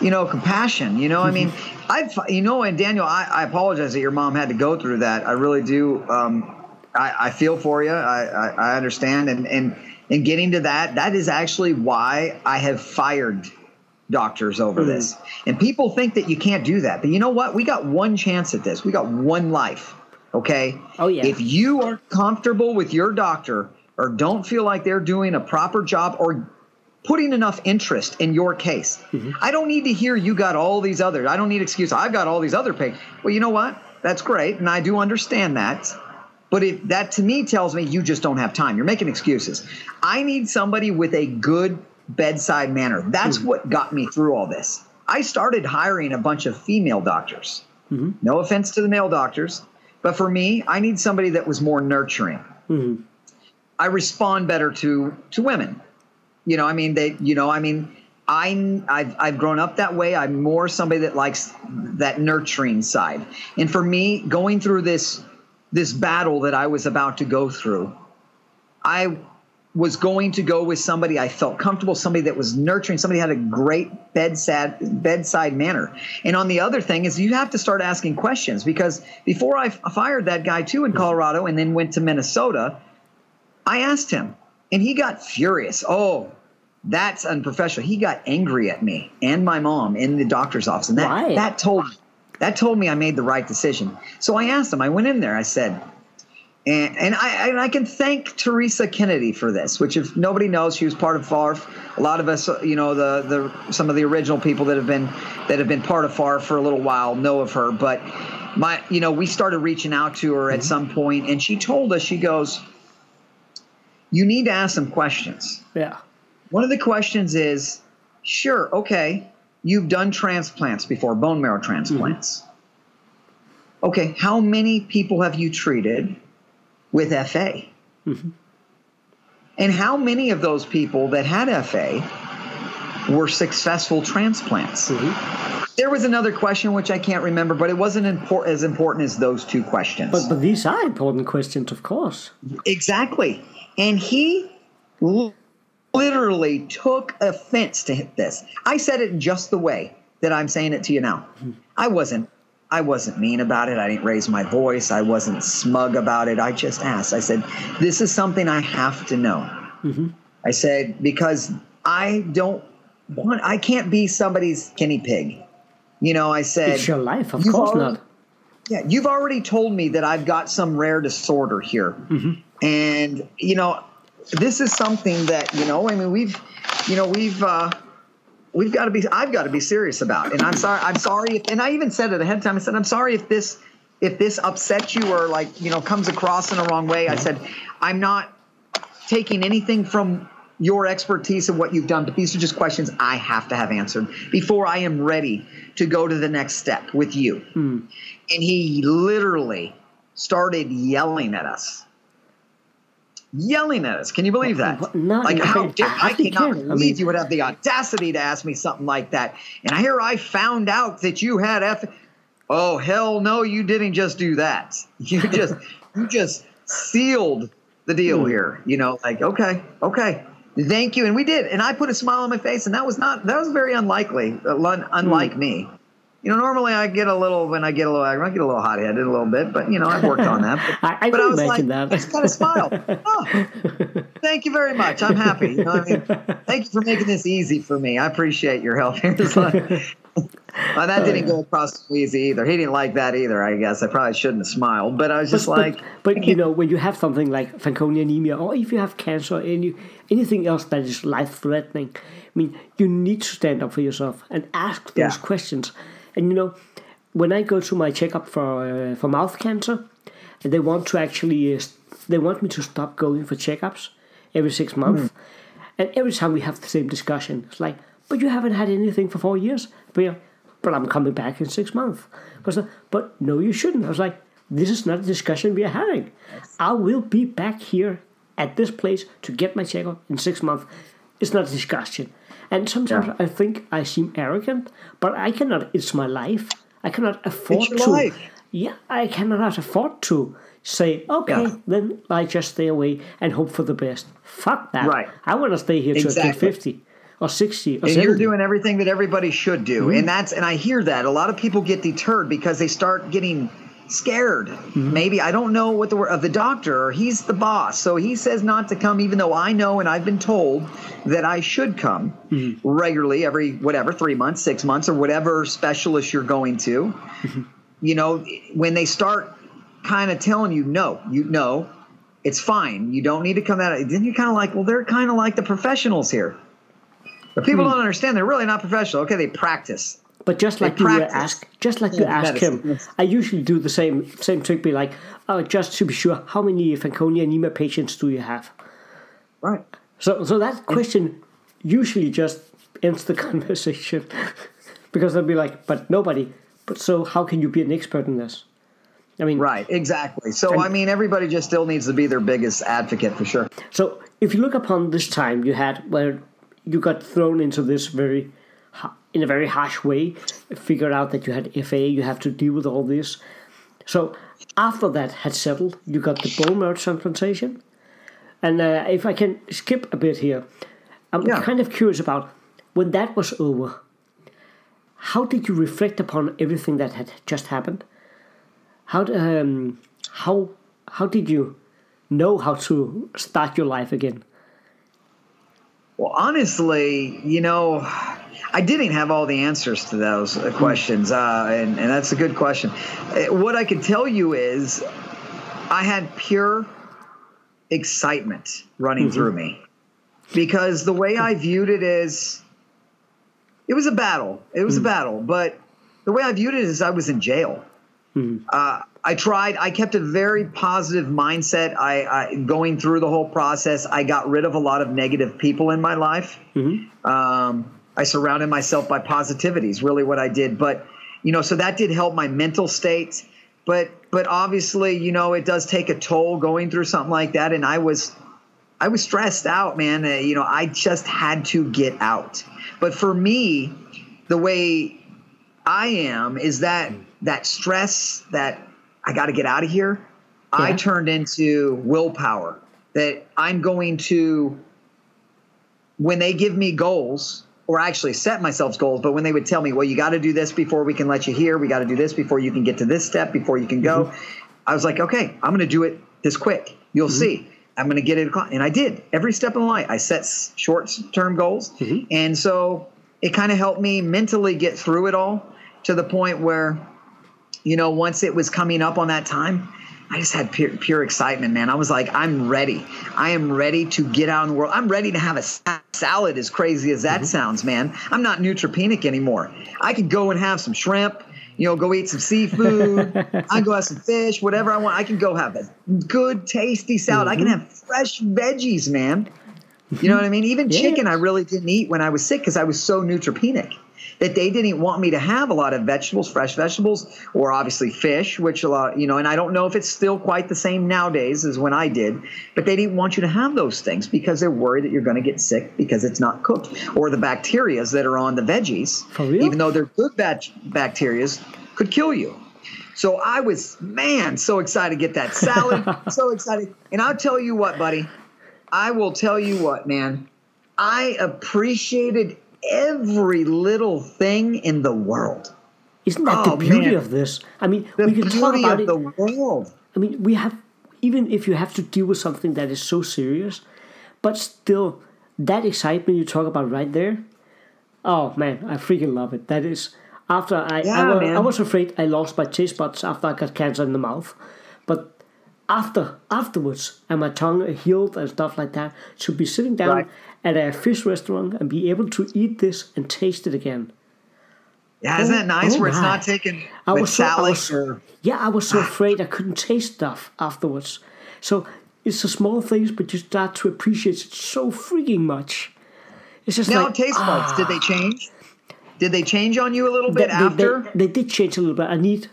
you know, compassion. You know, I mean, I've you know, and Daniel, I, I apologize that your mom had to go through that. I really do. Um, I, I feel for you. I, I, I understand, and and and getting to that, that is actually why I have fired doctors over Hmm. this. And people think that you can't do that, but you know what? We got one chance at this. We got one life. Okay. Oh, yeah. If you are comfortable with your doctor or don't feel like they're doing a proper job or putting enough interest in your case, mm-hmm. I don't need to hear you got all these others. I don't need excuse. I've got all these other pay. Well, you know what? That's great, and I do understand that. But it, that to me tells me you just don't have time. You're making excuses. I need somebody with a good bedside manner. That's mm-hmm. what got me through all this. I started hiring a bunch of female doctors. Mm-hmm. No offense to the male doctors, but for me, I need somebody that was more nurturing. I respond better to to women. You know, I mean, they, you know, I mean, I, I've, I've grown up that way. I'm more somebody that likes that nurturing side. And for me, going through this, this battle that I was about to go through, I was going to go with somebody I felt comfortable, somebody that was nurturing, somebody had a great bedside bedside manner. And on the other thing is you have to start asking questions because before I fired that guy too in Colorado and then went to Minnesota, I asked him and he got furious. Oh, that's unprofessional. He got angry at me and my mom in the doctor's office, and that Why? that told that told me I made the right decision. So I asked him. I went in there. I said, and and I and I can thank Teresa Kennedy for this. Which, if nobody knows, she was part of FARF. A lot of us, you know, the the some of the original people that have been that have been part of FARF for a little while know of her. But my, you know, we started reaching out to her at mm-hmm. some point, and she told us, she goes, "You need to ask some questions." Yeah. One of the questions is, sure, okay, you've done transplants before, bone marrow transplants. Mm-hmm. Okay, how many people have you treated with FA? Mm-hmm. And how many of those people that had FA were successful transplants? Mm-hmm. There was another question which I can't remember, but it wasn't import- as important as those two questions. But but these are important questions, of course. Exactly. And he literally took offense to hit this. I said it just the way that I'm saying it to you now. I wasn't I wasn't mean about it. I didn't raise my voice. I wasn't smug about it. I just asked. I said, "This is something I have to know." Mm-hmm. I said because I don't want I can't be somebody's guinea pig. You know, I said It's your life, of course already- not. Yeah, you've already told me that I've got some rare disorder here. And, you know, this is something that, you know, I mean, we've, you know, we've, uh, we've got to be, I've got to be serious about. And I'm sorry, I'm sorry. If, and I even said it ahead of time. I said, I'm sorry if this, if this upsets you or like, you know, comes across in the wrong way. I said, I'm not taking anything from your expertise and what you've done, but these are just questions I have to have answered before I am ready to go to the next step with you. And he literally started yelling at us. Yelling at us. Can you believe that? What- no, like, I- how dare, I actually cannot can. I believe mean- you would have the audacity to ask me something like that. And here I found out that you had F. Oh hell no, you didn't just do that. You just you just sealed the deal Hmm. here. You know, like okay, okay, thank you, and we did. And I put a smile on my face, and that was not that was very unlikely, uh, un- unlike Hmm. me. You know, normally I get a little when I get a little I get a little hot headed a little bit, but you know I've worked on that. But, I- I but can was like, that. I just kind of smiled. Oh, thank you very much. I'm happy. You know, I mean, thank you for making this easy for me. I appreciate your help here. It's like- well, that didn't oh, go across easy either. He didn't like that either. I guess I probably shouldn't have smiled, but I was just but, like, but you know, when you have something like Fanconi anemia, or if you have cancer, any anything else that is life threatening, I mean, you need to stand up for yourself and ask those Yeah. questions. And you know, when I go to my checkup for uh, for mouth cancer, they want to actually uh, they want me to stop going for checkups every six months, and every time we have the same discussion, it's like, but you haven't had anything for four years. But, yeah, but I'm coming back in six months. But, but no, you shouldn't. I was like, this is not a discussion we are having. I will be back here at this place to get my checkup in six months. It's not a discussion. And sometimes I think I seem arrogant, but I cannot. It's my life. I cannot afford your to. life. Yeah, I cannot afford to say, okay, Yeah. then I just stay away and hope for the best. Fuck that. Right. I want to stay here till I get 50 or 60 or and 70. you're doing everything that everybody should do and mm-hmm. that's and i hear that a lot of people get deterred because they start getting scared. Maybe i don't know what the word of the doctor. He's the boss. So he says not to come even though i know and i've been told that i should come regularly every whatever three months six months or whatever specialist you're going to. You know when they start kind of telling you no you know it's fine. You don't need to come out. Then you're kind of like well they're kind of like the professionals here. But people hmm. don't understand. They're really not professional. Okay, they practice. But just They like you ask, just like you ask him. I usually do the same same trick. Be like, oh, just to be sure, how many Fanconi anemia patients do you have? Right. So, so that question usually just ends the conversation because they'll be like, but nobody. But so, how can you be an expert in this? I mean, Right. Exactly. So I mean, everybody just still needs to be their biggest advocate for sure. So, if you look upon this time you had where you got thrown into this very, in a very harsh way, figured out that you had FA, you have to deal with all this. So, after that had settled, you got the bone marrow transplantation. And uh, if I can skip a bit here, I'm Yeah. kind of curious about when that was over. How did you reflect upon everything that had just happened? How um, how how did you know how to start your life again? Well, honestly, you know, I didn't have all the answers to those uh, questions, uh, and, and that's a good question. Uh, What I can tell you is, I had pure excitement running through me because the way I viewed it is, it was a battle. It was a battle, but the way I viewed it is, I was in jail. Uh, I tried. I kept a very positive mindset. I, I going through the whole process. I got rid of a lot of negative people in my life. Um, I surrounded myself by positivity. Is really what I did. But you know, so that did help my mental state. But but obviously, you know, it does take a toll going through something like that. And I was I was stressed out, man. Uh, you know, I just had to get out. But for me, the way I am is that that stress that I got to get out of here. I turned into willpower. That I'm going to when they give me goals or I actually set myself goals, but when they would tell me, well, you got to do this before we can let you here, we got to do this before you can get to this step, before you can go. Mm-hmm. I was like, okay, I'm going to do it this quick. You'll mm-hmm. see. I'm going to get it. And I did every step of the line. I set short term goals. Mm-hmm. And so it kind of helped me mentally get through it all to the point where, you know, once it was coming up on that time, I just had pure, pure excitement, man. I was like, I'm ready. I am ready to get out in the world. I'm ready to have a salad, as crazy as that mm-hmm. sounds, man. I'm not neutropenic anymore. I could go and have some shrimp, you know, go eat some seafood. I can go have some fish, whatever I want. I can go have a good, tasty salad. I can mm-hmm. have fresh veggies, man. You know what I mean? Even Yeah. chicken, I really didn't eat when I was sick because I was so neutropenic that they didn't want me to have a lot of vegetables, fresh vegetables, or obviously fish, which a lot, you know, and I don't know if it's still quite the same nowadays as when I did, but they didn't want you to have those things because they're worried that you're going to get sick because it's not cooked or the bacterias that are on the veggies, even though they're good bat- bacterias, could kill you. So I was, man, so excited to get that salad. so excited. And I'll tell you what, buddy, I will tell you what, man. I appreciated every little thing in the world. Isn't that Oh, the beauty man. of this? I mean, The we can talk about of it. the world. I mean, we have, even if you have to deal with something that is so serious, but still, that excitement you talk about right there, oh man, I freaking love it. That is, after I, I, Yeah, wa- man. I was afraid I lost my taste buds after I got cancer in the mouth, but after afterwards and my tongue healed and stuff like that, to be sitting down Right. At a fish restaurant and be able to eat this and taste it again. Yeah, isn't that nice oh where it's my. not taken I with so, I salad was, or yeah, I was so ah. afraid I couldn't taste stuff afterwards. So it's the small things, but you start to appreciate it so freaking much. It's just now like taste buds. Did they ah. change? Did they change on you a little bit they- after? they, they did change a little bit. I need.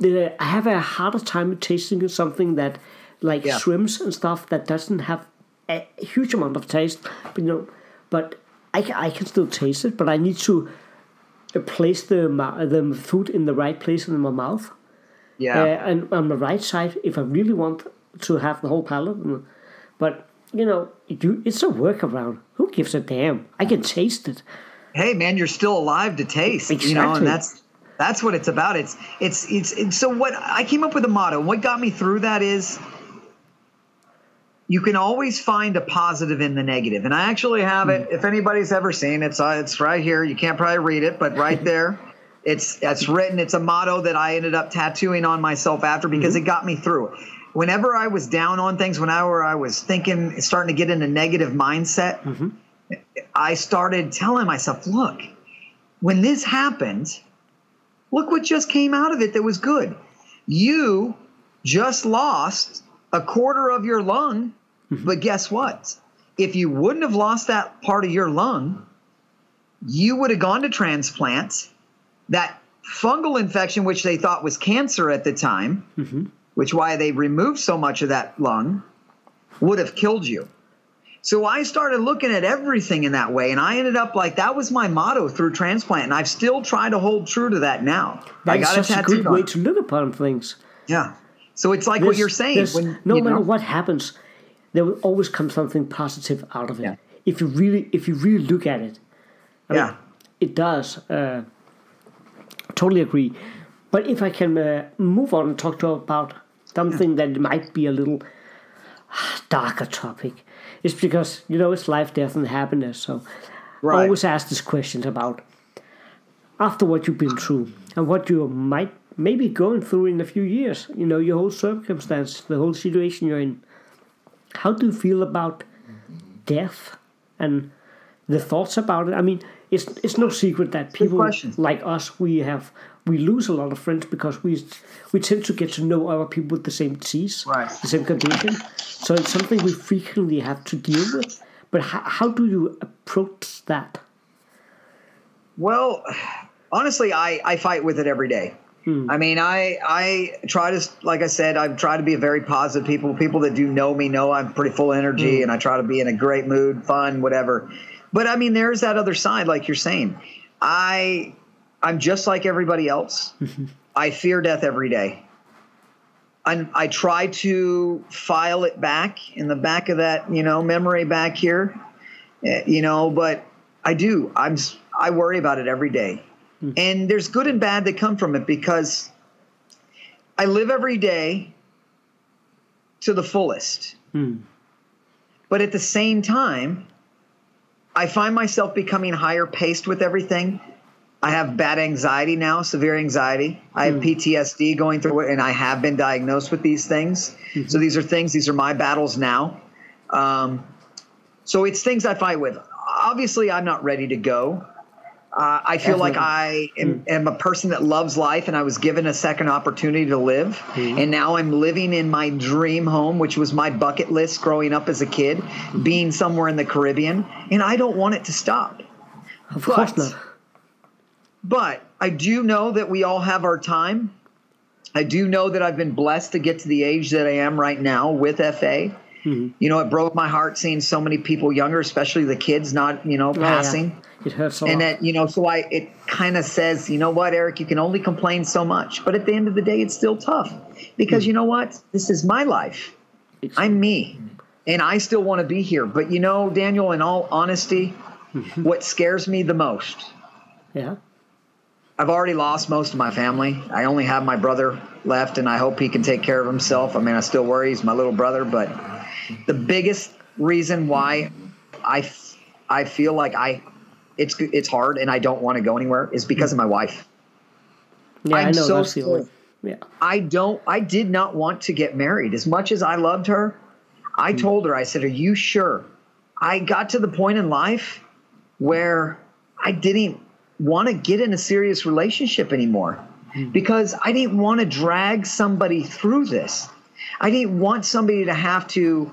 I have a harder time tasting something that, like Yeah. shrimps and stuff, that doesn't have a huge amount of taste. But you know, but I, I can still taste it. But I need to place the the food in the right place in my mouth. yeah. uh, and on the right side if I really want to have the whole palette. mm, But you know, you, it's a workaround. Who gives a damn? I can taste it. hey man you're still alive to taste you know and that's that's what it's about it's it's it's, it's so what i came up with a motto what got me through that is you can always find a positive in the negative. And i actually have it. Hmm. If anybody's ever seen it, it's uh, it's right here. You can't probably read it but right there. It's it's written. It's a motto that i ended up tattooing on myself after because hmm. it got me through. Whenever i was down on things whenever i was thinking starting to get in a negative mindset mm-hmm. I started telling myself, look, when this happened, look what just came out of it that was good. You just lost a quarter of your lung, mm-hmm. but guess what? If you wouldn't have lost that part of your lung, you would have gone to transplant. That fungal infection, which they thought was cancer at the time, mm-hmm. which why they removed so much of that lung, would have killed you. So I started looking at everything in that way, and I ended up like that was my motto through transplant, and I've still tried to hold true to that now. I That is got such a good on. way to look upon things. Yeah. So it's like what you're saying. When, no you matter know, what happens, there will always come something positive out of it. Yeah. If you really, if you really look at it, I Yeah. mean, it does. Uh, totally agree. But if I can uh, move on and talk to about something that might be a little darker topic. It's because you know it's life, death, and happiness. So Right. I always ask these questions about after what you've been through and what you might maybe going through in a few years. You know your whole circumstance, the whole situation you're in. How do you feel about death and the thoughts about it? I mean, it's it's no secret that people like us we have we lose a lot of friends because we we tend to get to know other people with the same disease, Right. the same condition. So it's something we frequently have to deal with. But how, how do you approach that? Well, honestly, I, I fight with it every day. I mean, I I try to, like I said, I try to be a very positive people. People that do know me know I'm pretty full of energy, and I try to be in a great mood, fun, whatever. But I mean, there's that other side, like you're saying. I I'm just like everybody else. I fear death every day. I, I try to file it back in the back of that, you know, memory back here, eh, you know, but I do. I'm I worry about it every day. Mm-hmm. And there's good and bad that come from it because I live every day to the fullest. Hmm. But at the same time, I find myself becoming higher paced with everything. I have bad anxiety now, severe anxiety. I have hmm. PTSD going through it, and I have been diagnosed with these things. Mm-hmm. So these are things, these are my battles now. Um, so it's things I fight with. Obviously, I'm not ready to go. Uh, I feel like I am, hmm. am a person that loves life, and I was given a second opportunity to live. Hmm. And now I'm living in my dream home, which was my bucket list growing up as a kid, hmm. being somewhere in the Caribbean. And I don't want it to stop. Of course not. But I do know that we all have our time. I do know that I've been blessed to get to the age that I am right now with FA. Mm-hmm. You know, it broke my heart seeing so many people younger, especially the kids, not you know Oh, yeah. passing. It hurts And lot. that you know, so I it kind of says, you know what, Eric, you can only complain so much, but at the end of the day, it's still tough because mm. you know what, this is my life. It's- I'm me, mm. and I still want to be here. But you know, Daniel, in all honesty, mm-hmm. what scares me the most yeah. I've already lost most of my family. I only have my brother left, and I hope he can take care of himself. I mean, I still worry he's my little brother, but the biggest reason why I I feel like I, it's it's hard and I don't want to go anywhere is because of my wife. Yeah, I I'm know so that's the only. Yeah. I don't. I did not want to get married as much as I loved her. I hmm. told her, I said, "Are you sure?" I got to the point in life where I didn't want to get in a serious relationship anymore hmm. because I didn't want to drag somebody through this. I didn't want somebody to have to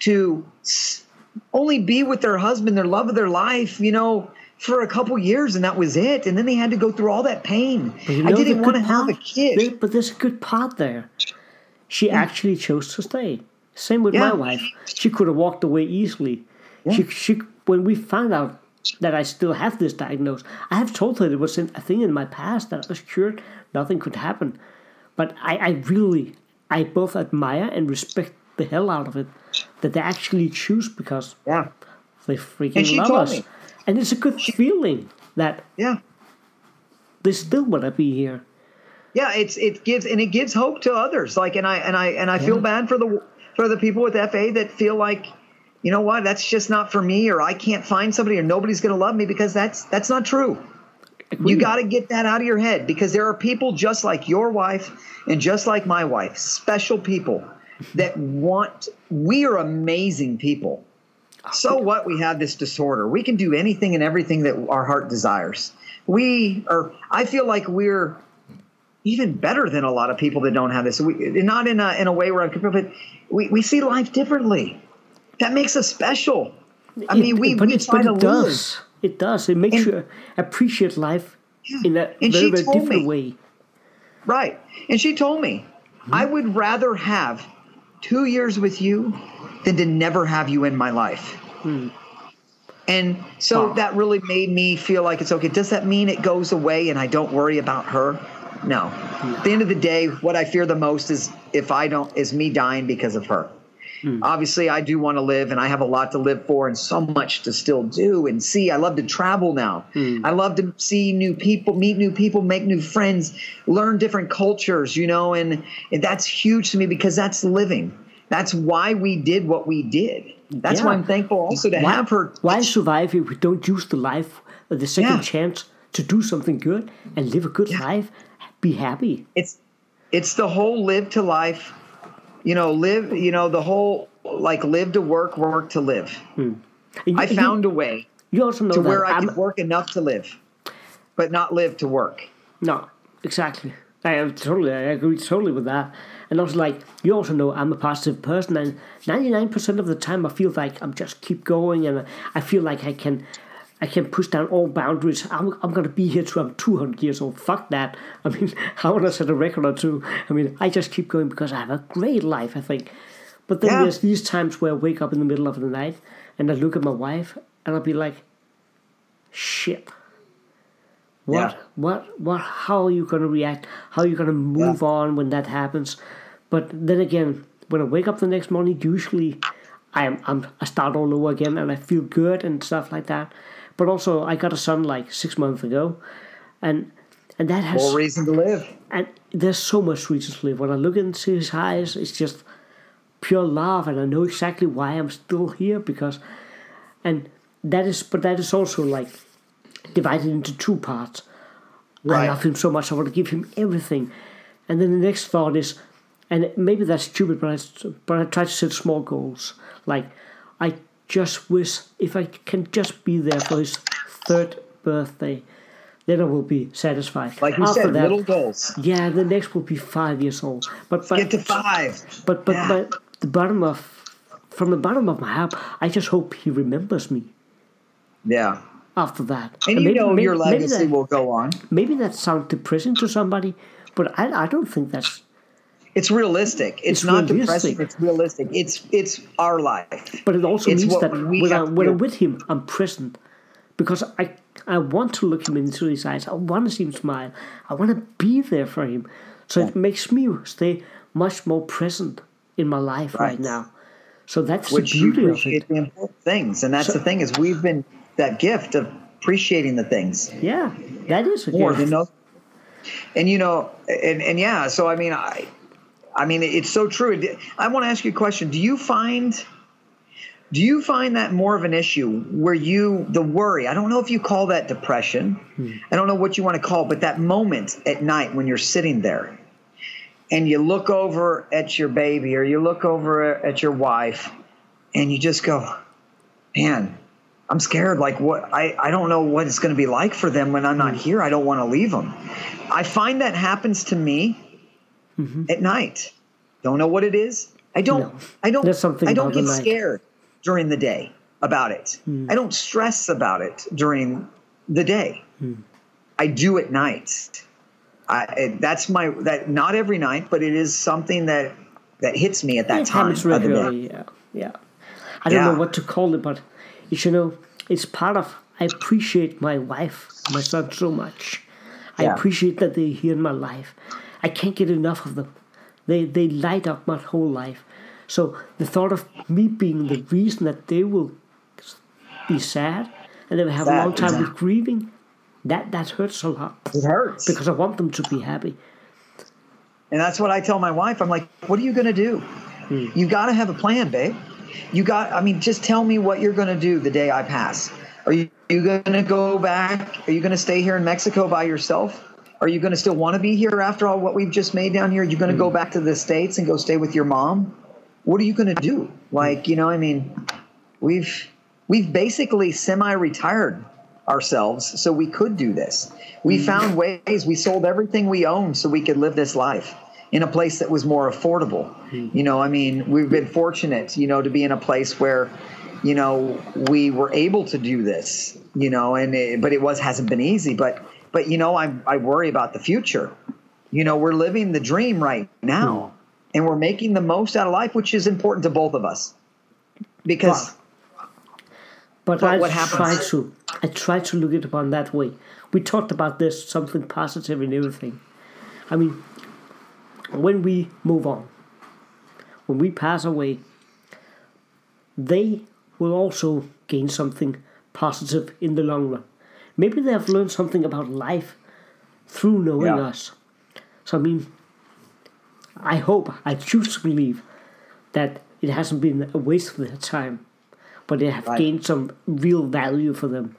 to only be with their husband, their love of their life, you know, for a couple years, and that was it. And then they had to go through all that pain. You I know the didn't want to good have a kid. But there's a good part there. She actually chose to stay. Same with my wife. She could have walked away easily. She, she, when we found out that I still have this diagnosis, I have told her it was a thing in my past that I was cured, nothing could happen. But I, I really, I both admire and respect the hell out of it that they actually choose because Yeah. they freaking love us. me. And it's a good feeling that Yeah. they still want to be here. Yeah, it's it gives and it gives hope to others. Like and I and I and I feel bad for the for the people with FA that feel like you know what, that's just not for me or I can't find somebody or nobody's going to love me because that's that's not true. You got to get that out of your head because there are people just like your wife and just like my wife, special people that want we are amazing people. Ah, so what we have this disorder. We can do anything and everything that our heart desires. We are I feel like we're even better than a lot of people that don't have this. We not in a in a way where I'm comparing, but we, we see life differently. That makes us special. I mean, It- we, but we it, try to it does. It does. It makes And- you appreciate life in a And very, very different me. way. Right. And she told me, Hmm? I would rather have two years with you than to never have you in my life. And so Wow. that really made me feel like it's okay. Does that mean it goes away and I don't worry about her? No. At the end of the day, what I fear the most is if I don't, is me dying because of her. Obviously, I do want to live and I have a lot to live for and so much to still do and see. I love to travel now. I love to see new people, meet new people, make new friends, learn different cultures, you know, and, and that's huge to me because that's living. that's why we did what we did. That's Yeah. why I'm thankful also to why, have her. why survive if we don't use the life, uh, the second Yeah. chance to do something good and live a good Yeah. life? Be happy. It's it's the whole live to life, you know, live, you know, the whole like live to work, work to live. Hmm. And you- I you- found a way you also know to that where I I'm, could work enough to live, but not live to work. No, exactly. I am totally, I agree totally with that. And also, like you also know, I'm a positive person, and ninety nine percent of the time, I feel like I'm just keep going, and I feel like I can, I can push down all boundaries. I'm, I'm gonna be here till I'm two hundred years old. Fuck that. I mean, I want to set a record or two. I mean, I just keep going because I have a great life. I think. But then Yeah. there's these times where I wake up in the middle of the night and I look at my wife and I'll be like, shit. What, Yeah. what, what, how are you going to react? How are you going to move on when that happens? But then again, when I wake up the next morning, usually I am, I'm, I start all over again and I feel good and stuff like that. But also, I got a son like six months ago, and and that has More reason to live. and there's so much reason to live. When I look into his eyes, it's just pure love, and I know exactly why I'm still here because, and that is, but that is also like divided into two parts. I love him so much. I want to give him everything, and then the next thought is, and maybe that's stupid, but I, but I try to set small goals. Like, I just wish if I can just be there for his third birthday, then I will be satisfied. Like you After said, that, little goals. yeah, the next will be five years old. But but Get to five. but but, Yeah. but the bottom of from the bottom of my heart, I just hope he remembers me Yeah. after that. And you maybe- know maybe- your legacy that, will go on. maybe that sounds depressing to somebody, but I I don't think that's It's realistic. It's, It's not realistic. depressing. It's realistic. It's it's our life. But it also It's means that when, I, when I'm with him, I'm present. Because I I want to look him into his eyes. I want to see him smile. I want to be there for him. So it makes me stay much more present in my life right, Right. now. So that's which the you beauty of it. the important things, and that's the thing is we've been that gift of appreciating the things Yeah, that is a more gift. than those. And you know, and and yeah, so I mean, I, I mean, it's so true. I want to ask you a question. Do you find, do you find that more of an issue where you the worry? I don't know if you call that depression. Hmm. I don't know what you want to call, it, but that moment at night when you're sitting there, and you look over at your baby or you look over at your wife, and you just go, man. I'm scared. Like what? I, I don't know what it's going to be like for them when I'm not hmm. here. I don't want to leave them. I find that happens to me Mm-hmm. at night. Don't know what it is. I don't. No. I don't. There's something I don't get scared during the day about it. Mm. I don't stress about it during the day. Mm. I do at night. I, that's my that not every night, but it is something that that hits me at that it time happens of the day. regularly. Yeah, yeah. I don't Yeah. know what to call it, but you know, it's part of. I appreciate my wife, my son so much. I Yeah. appreciate that they're here in my life. I can't get enough of them. They they light up my whole life. So the thought of me being the reason that they will be sad and they will have a long time exactly. with grieving, that that hurts a lot It hurts because I want them to be happy. And that's what I tell my wife. I'm like, what are you going to do? Hmm. You got to have a plan, babe. You got, I mean, just tell me what you're going to do the day I pass. Are you, you going to go back? Are you going to stay here in Mexico by yourself? Are you going to still want to be here after all what we've just made down here? Are you going to go back to the States and go stay with your mom? What are you going to do? Like, you know, I mean, we've, we've basically semi-retired ourselves so we could do this. We mm-hmm. found ways. We sold everything we owned so we could live this life in a place that was more affordable. Mm-hmm. You know, I mean, we've been fortunate, you know, to be in a place where, you know, we were able to do this. You know, and it, but it was hasn't been easy. But but you know, I I worry about the future. You know, we're living the dream right now, hmm. and we're making the most out of life, which is important to both of us. Because But, But I what try to I try to look at it upon that way. We talked about this something positive in everything. I mean, when we move on, when we pass away, they will also gain something positive in the long run. Maybe they have learned something about life through knowing Yeah. us. So I mean, I hope I choose to believe that it hasn't been a waste of their time, but they have Right. gained some real value for them.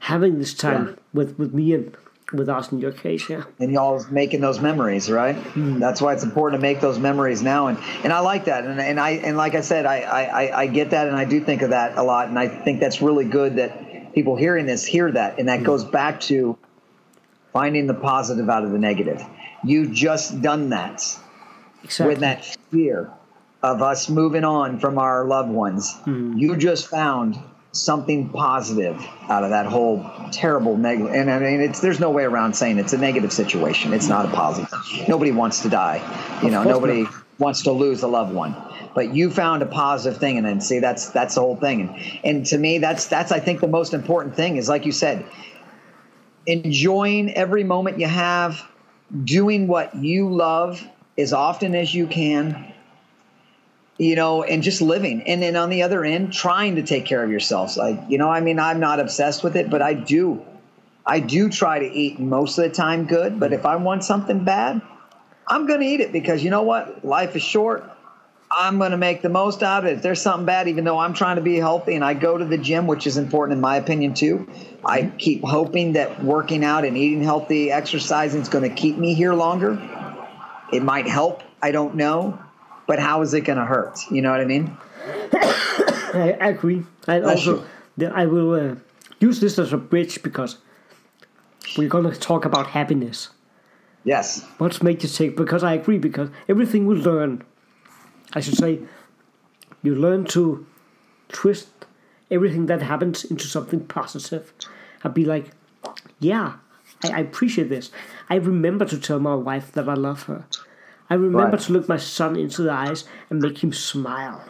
Having this time Yeah. with, with me and with us in your case, yeah. and y'all making those memories, right? Hmm. That's why it's important to make those memories now, and and I like that, and and I and like I said, I I- I get that, and I do think of that a lot, and I think that's really good that people hearing this hear that, and that hmm. goes back to finding the positive out of the negative. You just done that Exactly. with that fear of us moving on from our loved ones. Hmm. You just found something positive out of that whole terrible negative. And I mean, it's there's no way around saying it's a negative situation. It's not a positive. Nobody wants to die. You know, nobody not. Wants to lose a loved one. But you found a positive thing, and then see that's that's the whole thing. And and to me, that's that's I think the most important thing is like you said, enjoying every moment you have, doing what you love as often as you can, you know, and just living. And then on the other end, trying to take care of yourselves. Like, you know, I mean, I'm not obsessed with it, but I do. I do try to eat most of the time good, but if I want something bad, I'm going to eat it because you know what? Life is short. I'm going to make the most out of it. If there's something bad, even though I'm trying to be healthy and I go to the gym, which is important in my opinion too, I keep hoping that working out and eating healthy, exercising is going to keep me here longer. It might help. I don't know. But how is it going to hurt? You know what I mean? I agree. I also. I will uh, use this as a bridge because we're going to talk about happiness. Yes. What's made you take? Because I agree. Because everything we learn, I should say, you learn to twist everything that happens into something positive, and be like, yeah, I, I appreciate this. I remember to tell my wife that I love her. I remember Right. to look my son into the eyes and make him smile.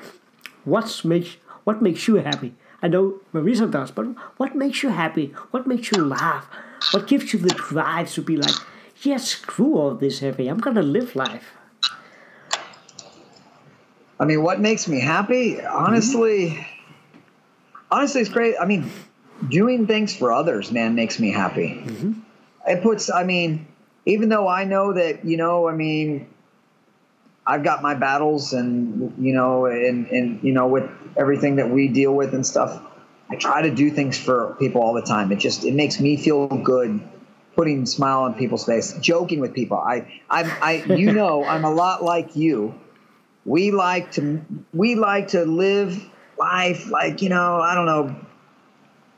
What's makes what makes you happy? I know Marisa does, but what makes you happy? What makes you laugh? What gives you the drive to be like, yeah, screw all this heavy. I'm gonna live life. I mean, what makes me happy? Honestly, honestly, it's great. I mean, doing things for others, man, makes me happy. Mm-hmm. It puts, I mean, even though I know that, you know, I mean, I've got my battles and, you know, and, and, you know, with everything that we deal with and stuff, I try to do things for people all the time. It just, it makes me feel good putting a smile on people's face, joking with people. I, I, I, you know, I'm a lot like you. We like to we like to live life like you know i don't know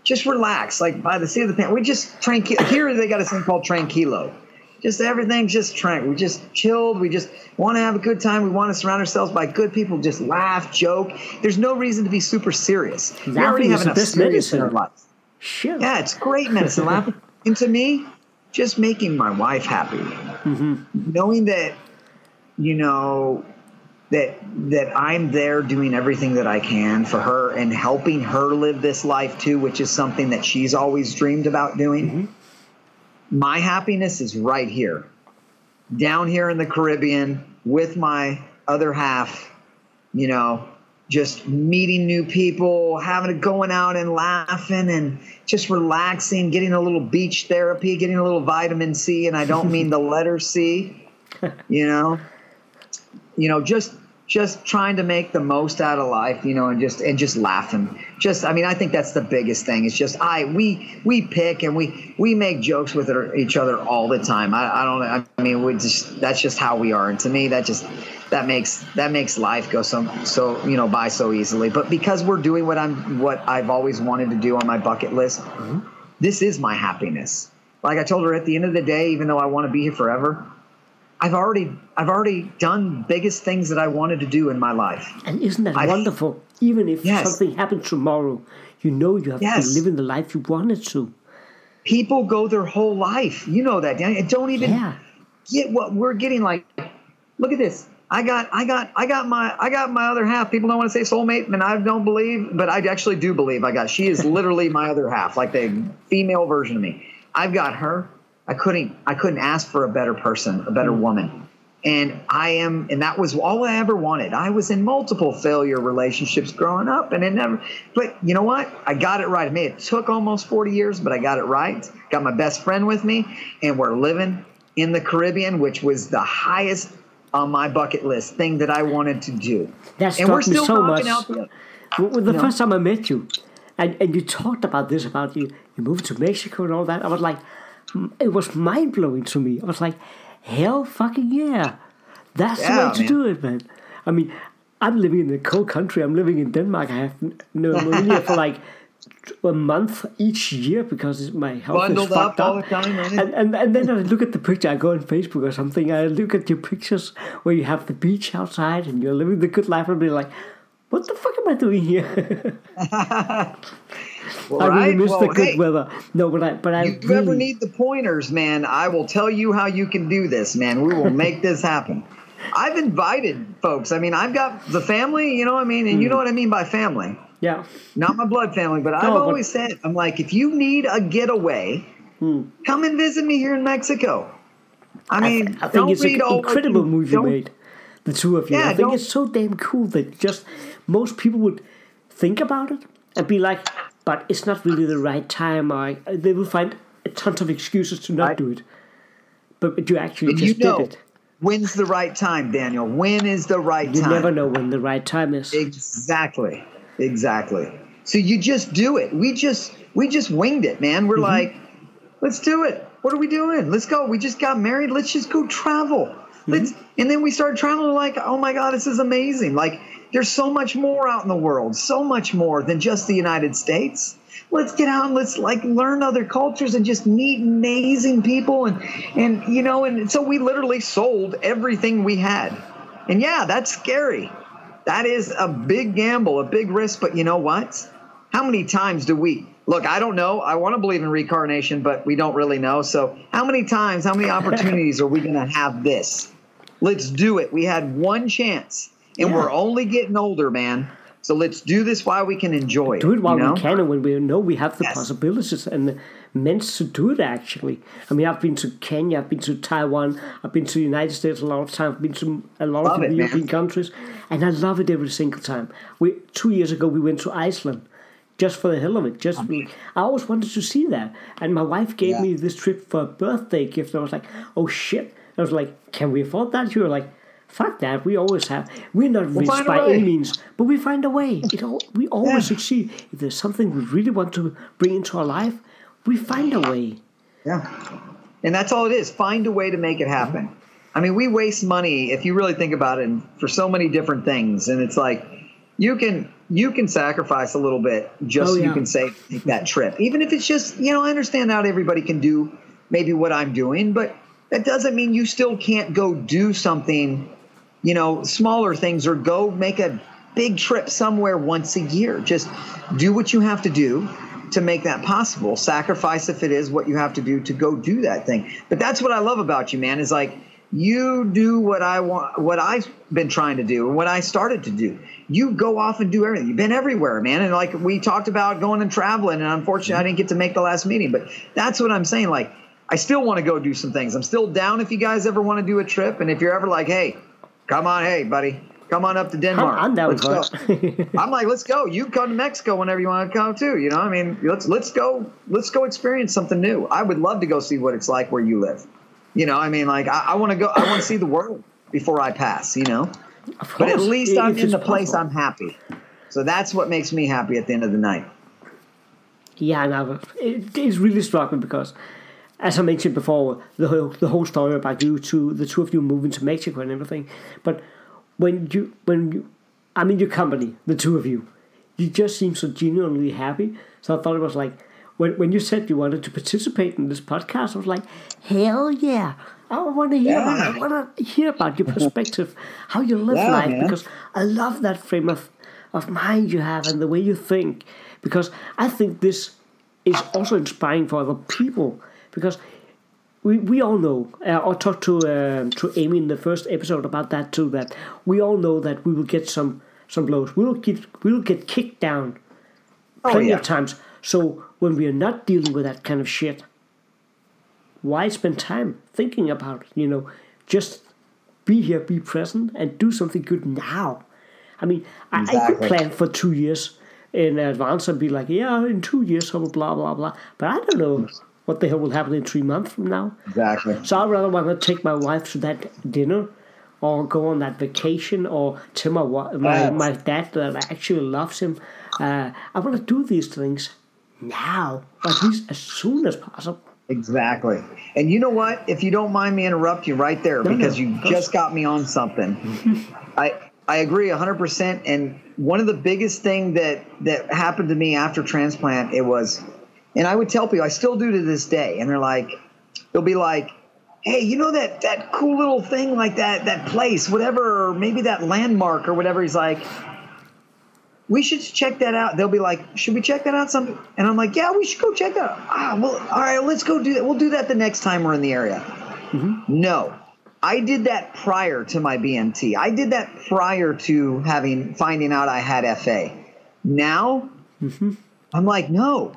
just relax like by the seat of the pants we just tranquil here they got a thing called tranquilo. Just everything's just tranquil we just chilled we just want to have a good time we want to surround ourselves by good people just laugh joke. There's no reason to be super serious. We already have enough best serious in our lives Sure. yeah it's great medicine. Laughing and to me just making my wife happy mm-hmm. knowing that you know that that I'm there doing everything that I can for her and helping her live this life too, which is something that she's always dreamed about doing. Mm-hmm. My happiness is right here, down here in the Caribbean with my other half. You know, just meeting new people, having it going out and laughing and just relaxing, getting a little beach therapy, getting a little vitamin C, and I don't mean the letter C. You know, you know just just trying to make the most out of life you know and just and just laughing. Just i mean i think that's the biggest thing. It's just i we we pick and we we make jokes with each other all the time. I, I don't i mean we just that's just how we are. And to me that just that makes that makes life go so so you know by so easily. But because we're doing what i'm what i've always wanted to do on my bucket list mm-hmm. this is my happiness. Like i told her at the end of the day even though i want to be here forever I've already I've already done biggest things that I wanted to do in my life. And isn't that I- wonderful? Even if Yes. something happens tomorrow, you know you have Yes. been living the life you wanted to. People go their whole life. You know that. Don't even Yeah. get what we're getting like look at this. I got I got I got my I got my other half. People don't want to say soulmate, and I don't believe, but I actually do believe I got she is literally my other half, like the female version of me. I've got her. I couldn't I couldn't ask for a better person, a better mm. woman. And I am and that was all I ever wanted. I was in multiple failure relationships growing up and it never but you know what? I got it right. I mean, it took almost 40 years, but I got it right. Got my best friend with me and we're living in the Caribbean, which was the highest on my bucket list thing that I wanted to do. That and we're still so much. out the Well, the No. first time I met you, and, and you talked about this about you, you moved to Mexico and all that, I was like, it was mind blowing to me. I was like, hell fucking yeah. That's the Yeah, way to man. do it, man. I mean, I'm living in a cold country. I'm living in Denmark. I have n- pneumonia for like a month each year because my health Bundled is fucked up up. time. And, and, and then I look at the picture, I go on Facebook or something, I look at your pictures where you have the beach outside and you're living the good life and be like, what the fuck am I doing here? Well, I really miss Well, the good hey, weather. No, but I, but I If you really, ever need the pointers, man, I will tell you how you can do this, man. We will make this happen. I've invited folks. I mean, I've got the family, you know what I mean? And you mm. know what I mean by family. yeah, Not my blood family, but I've but- always said, I'm like, if you need a getaway, mm. come and visit me here in Mexico. I mean, I think don't it's an incredible movie you made, the two of you. Yeah, I think don't- it's so damn cool that just most people would think about it and be like, but it's not really the right time. Or they will find a tons of excuses to not Right. do it. But, but you actually And you just know, did it. when's the right time, Daniel? When is the right You time? You never know when the right time is. Exactly. Exactly. So you just do it. We just we just winged it, man. We're mm-hmm. like, let's do it. What are we doing? Let's go. We just got married. Let's just go travel. Let's mm-hmm. and then we started traveling like, oh my God, this is amazing. Like there's so much more out in the world, so much more than just the United States. Let's get out and let's like learn other cultures and just meet amazing people and and you know, and so we literally sold everything we had. And yeah, that's scary. That is a big gamble, a big risk, but you know what? How many times do we look? I don't know. I want to believe in reincarnation, but we don't really know. So, how many times, how many opportunities are we going to have this? Let's do it. We had one chance, and Yeah. we're only getting older, man. So let's do this while we can enjoy it. do it while you know? we can and when we know we have the Yes. possibilities and the means to do it actually i mean i've been to kenya i've been to taiwan i've been to the united states a lot of times i've been to a lot Love of it, man. european countries and i love it every single time we two years ago we went to iceland just for the hell of it just i always wanted to see that and my wife gave Yeah. me this trip for a birthday gift i was like oh shit i was like can we afford that you were like Fuck that! We always have. We're not rich find a by any means, but we find a way. It all, we always Yeah. succeed. If there's something we really want to bring into our life, we find a way. Yeah. And that's all it is. Find a way to make it happen. I mean, we waste money if you really think about it for so many different things. And it's like you can you can sacrifice a little bit just Oh, so you can save take that trip. Even if it's just, you know, I understand not everybody can do maybe what I'm doing, but that doesn't mean you still can't go do something, you know, smaller things or go make a big trip somewhere once a year. Just do what you have to do to make that possible. Sacrifice if it is what you have to do to go do that thing. But that's what I love about you, man, is like you do what I want what I've been trying to do and what I started to do. You go off and do everything. You've been everywhere, man. And like we talked about going and traveling, and unfortunately I didn't get to make the last meeting. But that's what I'm saying. Like I still want to go do some things. I'm still down if you guys ever want to do a trip. And if you're ever like, hey, come on, hey, buddy, come on up to Denmark. I'm down Let's. I'm like, let's go. You come to Mexico whenever you want to come too. You know, I mean, let's let's go. Let's go experience something new. I would love to go see what it's like where you live. You know, I mean, like I, I want to go. I want to see the world before I pass. You know, but at least if I'm in the place possible. I'm happy. So that's what makes me happy at the end of the night. Yeah, no, it, it's really struck me because, as I mentioned before, the whole, the whole story about you two, the two of you moving to Mexico and everything. But when you, when you, I'm in your company, the two of you, you just seem so genuinely happy. So I thought it was like, when, when you said you wanted to participate in this podcast, I was like, hell yeah. I want to hear about. I want to hear about your perspective, how you live Yeah, life, man. because I love that frame of, of mind you have and the way you think. Because I think this is also inspiring for other people. Because we, we all know, uh, I talked to uh, to Amy in the first episode about that too. That we all know that we will get some some blows. We will get we will get kicked down Oh plenty yeah. of times. So when we are not dealing with that kind of shit, why spend time thinking about it? You know, just be here, be present, and do something good now. I mean, I, I could plan for two years in advance and be like, yeah, in two years, I will blah blah blah. But I don't know what the hell will happen in three months from now. Exactly. So I'd rather want to take my wife to that dinner or go on that vacation or tell my my, my dad that I actually loves him. Uh, I want to do these things now, or at least as soon as possible. Exactly. And you know what? If you don't mind me interrupt you right there No, no, because you just got me on something. I I agree 100% and one of the biggest thing that that happened to me after transplant it was and I would tell people I still do to this day and they're like they'll be like hey, you know that that cool little thing like that that place whatever or maybe that landmark or whatever he's like we should check that out. They'll be like, should we check that out? Some, and I'm like, yeah, we should go check that out. Ah, well, all right, let's go do that. We'll do that the next time we're in the area. No, I did that prior to my BMT. I did that prior to having finding out I had FA. Now, I'm like, no.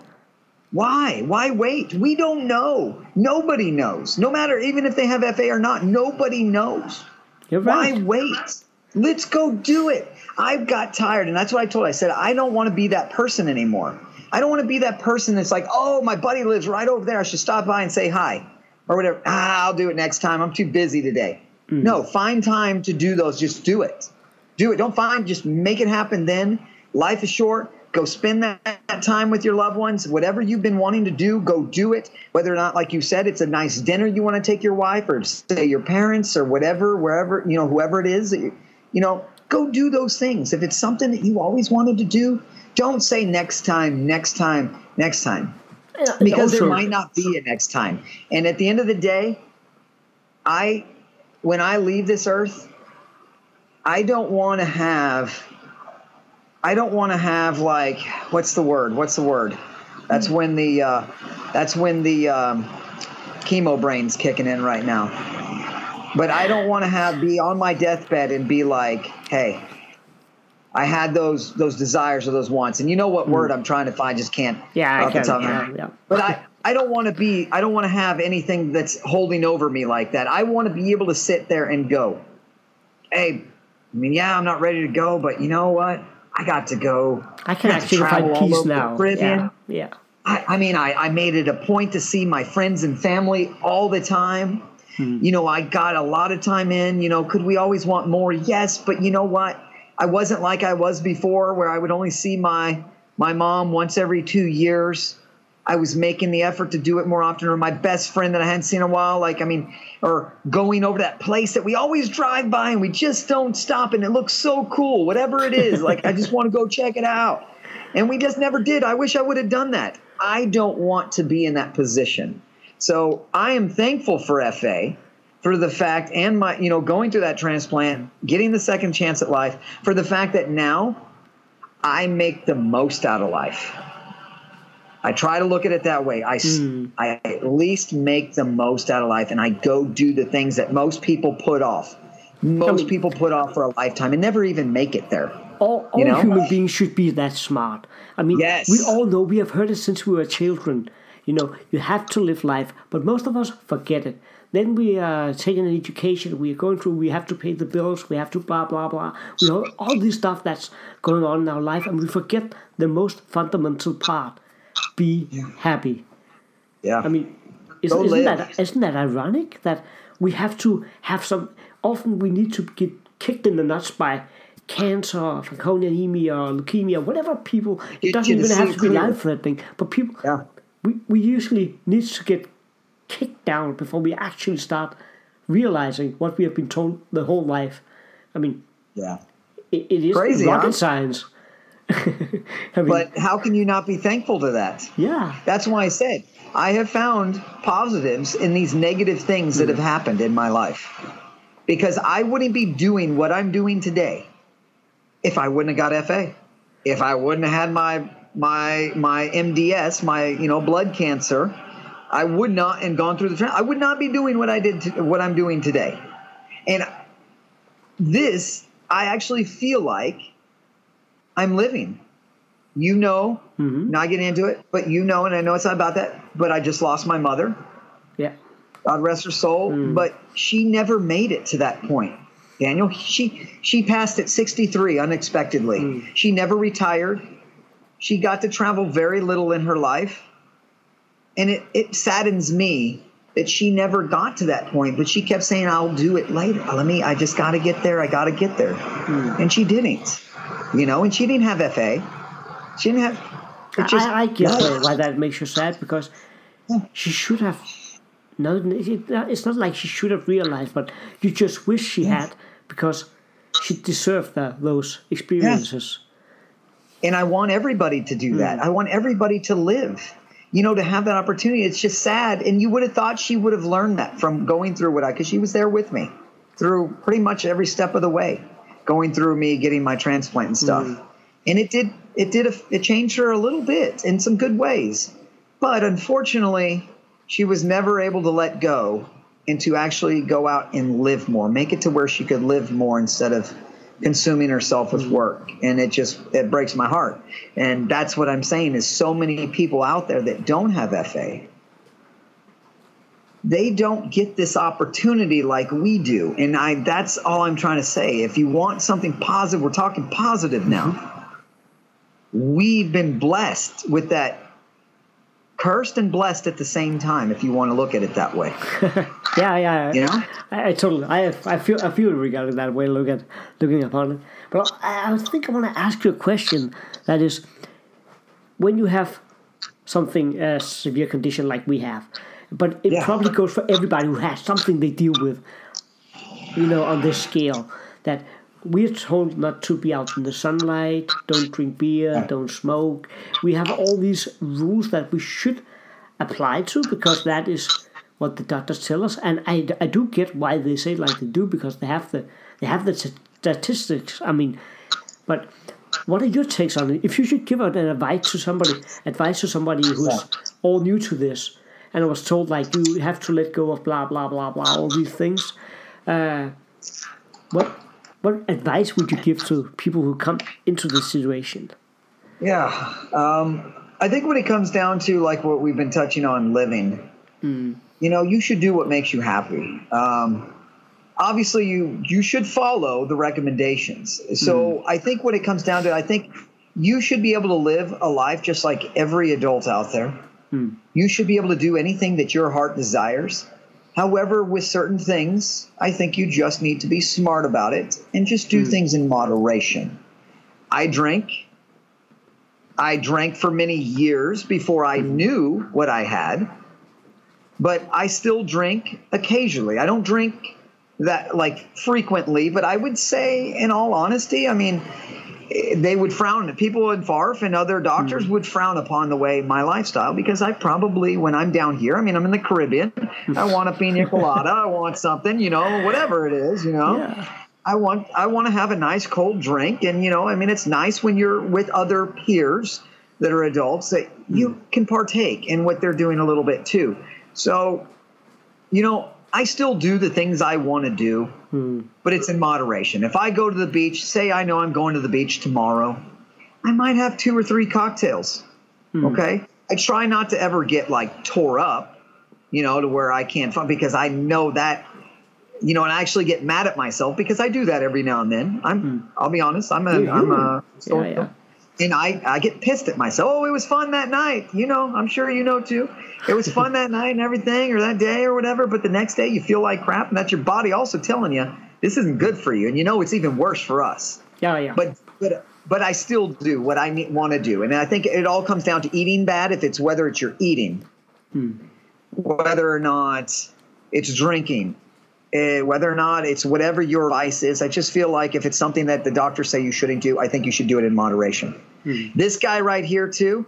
Why? Why wait? We don't know. Nobody knows. No matter even if they have FA or not, nobody knows. You're Why right. wait? Let's go do it. I've got tired, and that's what I told. I said I don't want to be that person anymore. I don't want to be that person that's like, oh, my buddy lives right over there. I should stop by and say hi, or whatever. Ah, I'll do it next time. I'm too busy today. No, find time to do those. Just do it. Do it. Don't find. Just make it happen. Then life is short. Go spend that, that time with your loved ones. Whatever you've been wanting to do, go do it. Whether or not, like you said, it's a nice dinner you want to take your wife or say your parents or whatever, wherever you know, whoever it is you, you know, go do those things. If it's something that you always wanted to do, don't say next time, next time, next time because there might not be a next time. And at the end of the day, I when I leave this earth, I don't want to have I don't want to have like what's the word? What's the word? That's when the uh, that's when the um, chemo brain's kicking in right now. But I don't want to have be on my deathbed and be like, hey, I had those those desires or those wants, and you know what word I'm trying to find? Just can't. Hmm. Yeah, I can. Yeah, yeah. But I, I don't want to be, I don't want to have anything that's holding over me like that. I want to be able to sit there and go, hey, I mean, yeah, I'm not ready to go, but you know what? I got to go. I can actually travel find all peace over the now. Caribbean. Yeah, yeah. I, I mean, I, I made it a point to see my friends and family all the time. Hmm. You know, I got a lot of time in. You know, could we always want more? Yes, but you know what? I wasn't like I was before, where I would only see my my mom once every two years. I was making the effort to do it more often, or my best friend that I hadn't seen in a while. Like, I mean, or going over that place that we always drive by and we just don't stop, and it looks so cool. Whatever it is, like I just want to go check it out, and we just never did. I wish I would have done that. I don't want to be in that position. So I am thankful for FA for the fact and my you know going through that transplant, getting the second chance at life for the fact that now I make the most out of life. I try to look at it that way. I, hmm. I at least make the most out of life and I go do the things that most people put off. Most people put off for a lifetime and never even make it there. All, all You know? human beings should be that smart. I mean, Yes. we all know, we have heard it since we were children. You know, you have to live life, but most of us forget it. Then we uh, are taking an education, we are going through, we have to pay the bills, we have to blah, blah, blah. We know all this stuff that's going on in our life, and we forget the most fundamental part be happy. Yeah. I mean, is, isn't live. that isn't that ironic that we have to have some? Often we need to get kicked in the nuts by cancer, or anemia, or leukemia, whatever people. It Get doesn't even have to be life threatening, but people. Yeah. We we usually need to get kicked down before we actually start realizing what we have been told the whole life. I mean, yeah. it, it is Crazy, rocket huh? science. I mean, But how can you not be thankful to that? yeah, That's why I said I have found positives in these negative things that mm. have happened in my life. Because I wouldn't be doing what I'm doing today if I wouldn't have got FA. If I wouldn't have had my my my MDS, my you know blood cancer, I would not and gone through the tra- I would not be doing what I did to, what I'm doing today. And this I actually feel like I'm living. You know, mm-hmm. not getting into it, but you know, and I know it's not about that, but I just lost my mother. yeah. God rest her soul. Mm. But she never made it to that point. Daniel, she she passed at 63 unexpectedly. Mm. She never retired. She got to travel very little in her life. And it, it saddens me that she never got to that point, but she kept saying, I'll do it later. Let me, I just got to get there. I got to get there. Hmm. And she didn't, you know, and she didn't have FA. She didn't have, it just, I, I get no. why that makes you sad because she should have. No, it's not like she should have realized, but you just wish she had because she deserved that, those experiences. And I want everybody to do hmm. that. I want everybody to live, you know, to have that opportunity. It's just sad. And you would have thought she would have learned that from going through what I, because she was there with me through pretty much every step of the way, going through me getting my transplant and stuff. Mm-hmm. And it did, it did, a, it changed her a little bit in some good ways. But unfortunately, she was never able to let go and to actually go out and live more, make it to where she could live more instead of consuming herself with mm-hmm. work. And it just it breaks my heart. And that's what I'm saying is so many people out there that don't have FA. They don't get this opportunity like we do. And I that's all I'm trying to say. If you want something positive, we're talking positive now. We've been blessed with that cursed and blessed at the same time if you want to look at it that way. Yeah, yeah. You know? I, I totally. I I feel. I feel regarding that way. Look at looking upon it. But I, I think I want to ask you a question. That is, when you have something a severe condition like we have, but it Yeah. probably goes for everybody who has something they deal with. You know, on this scale, that we're told not to be out in the sunlight, don't drink beer, don't smoke. We have all these rules that we should apply to because that is what the doctors tell us, and I, I do get why they say like they do because they have the they have the statistics. I mean, but what are your takes on it? If you should give out an advice to somebody, advice to somebody who's all new to this, and I was told like you have to let go of blah blah blah blah all these things, uh, what what advice would you give to people who come into this situation? Yeah. Um, I think when it comes down to like what we've been touching on living, you know, you should do what makes you happy. Um, obviously, you you should follow the recommendations. So I think when it comes down to, it, I think you should be able to live a life just like every adult out there. Hmm. You should be able to do anything that your heart desires. However, with certain things, I think you just need to be smart about it and just do hmm. things in moderation. I drink. I drank for many years before I hmm. knew what I had, but I still drink occasionally. I don't drink that like frequently, but I would say, in all honesty, I mean, they would frown. People in FARF and other doctors hmm. would frown upon the way my lifestyle because I probably, when I'm down here, I mean, I'm in the Caribbean. I want a pina colada. I want something, you know, whatever it is, you know. Yeah. I want I want to have a nice cold drink, and you know, I mean, it's nice when you're with other peers that are adults that you hmm. can partake in what they're doing a little bit too. So, you know, I still do the things I want to do, hmm. but it's in moderation. If I go to the beach, say I know I'm going to the beach tomorrow, I might have two or three cocktails. Hmm. Okay, I try not to ever get like tore up, you know, to where I can't fun because I know that you know, and I actually get mad at myself because I do that every now and then. I'm, hmm. I'll be honest, I'm a, I'm a, Yeah, yeah. And I, I get pissed at myself. Oh, it was fun that night. You know, I'm sure you know too. It was fun that night and everything, or that day or whatever. But the next day you feel like crap, and that's your body also telling you this isn't good for you. And you know it's even worse for us. Yeah, yeah. But but but I still do what I want to do, and I think it all comes down to eating bad. If it's whether it's your eating, whether or not it's drinking, uh, whether or not it's whatever your vice is. I just feel like if it's something that the doctors say you shouldn't do, I think you should do it in moderation. Hmm. This guy right here too,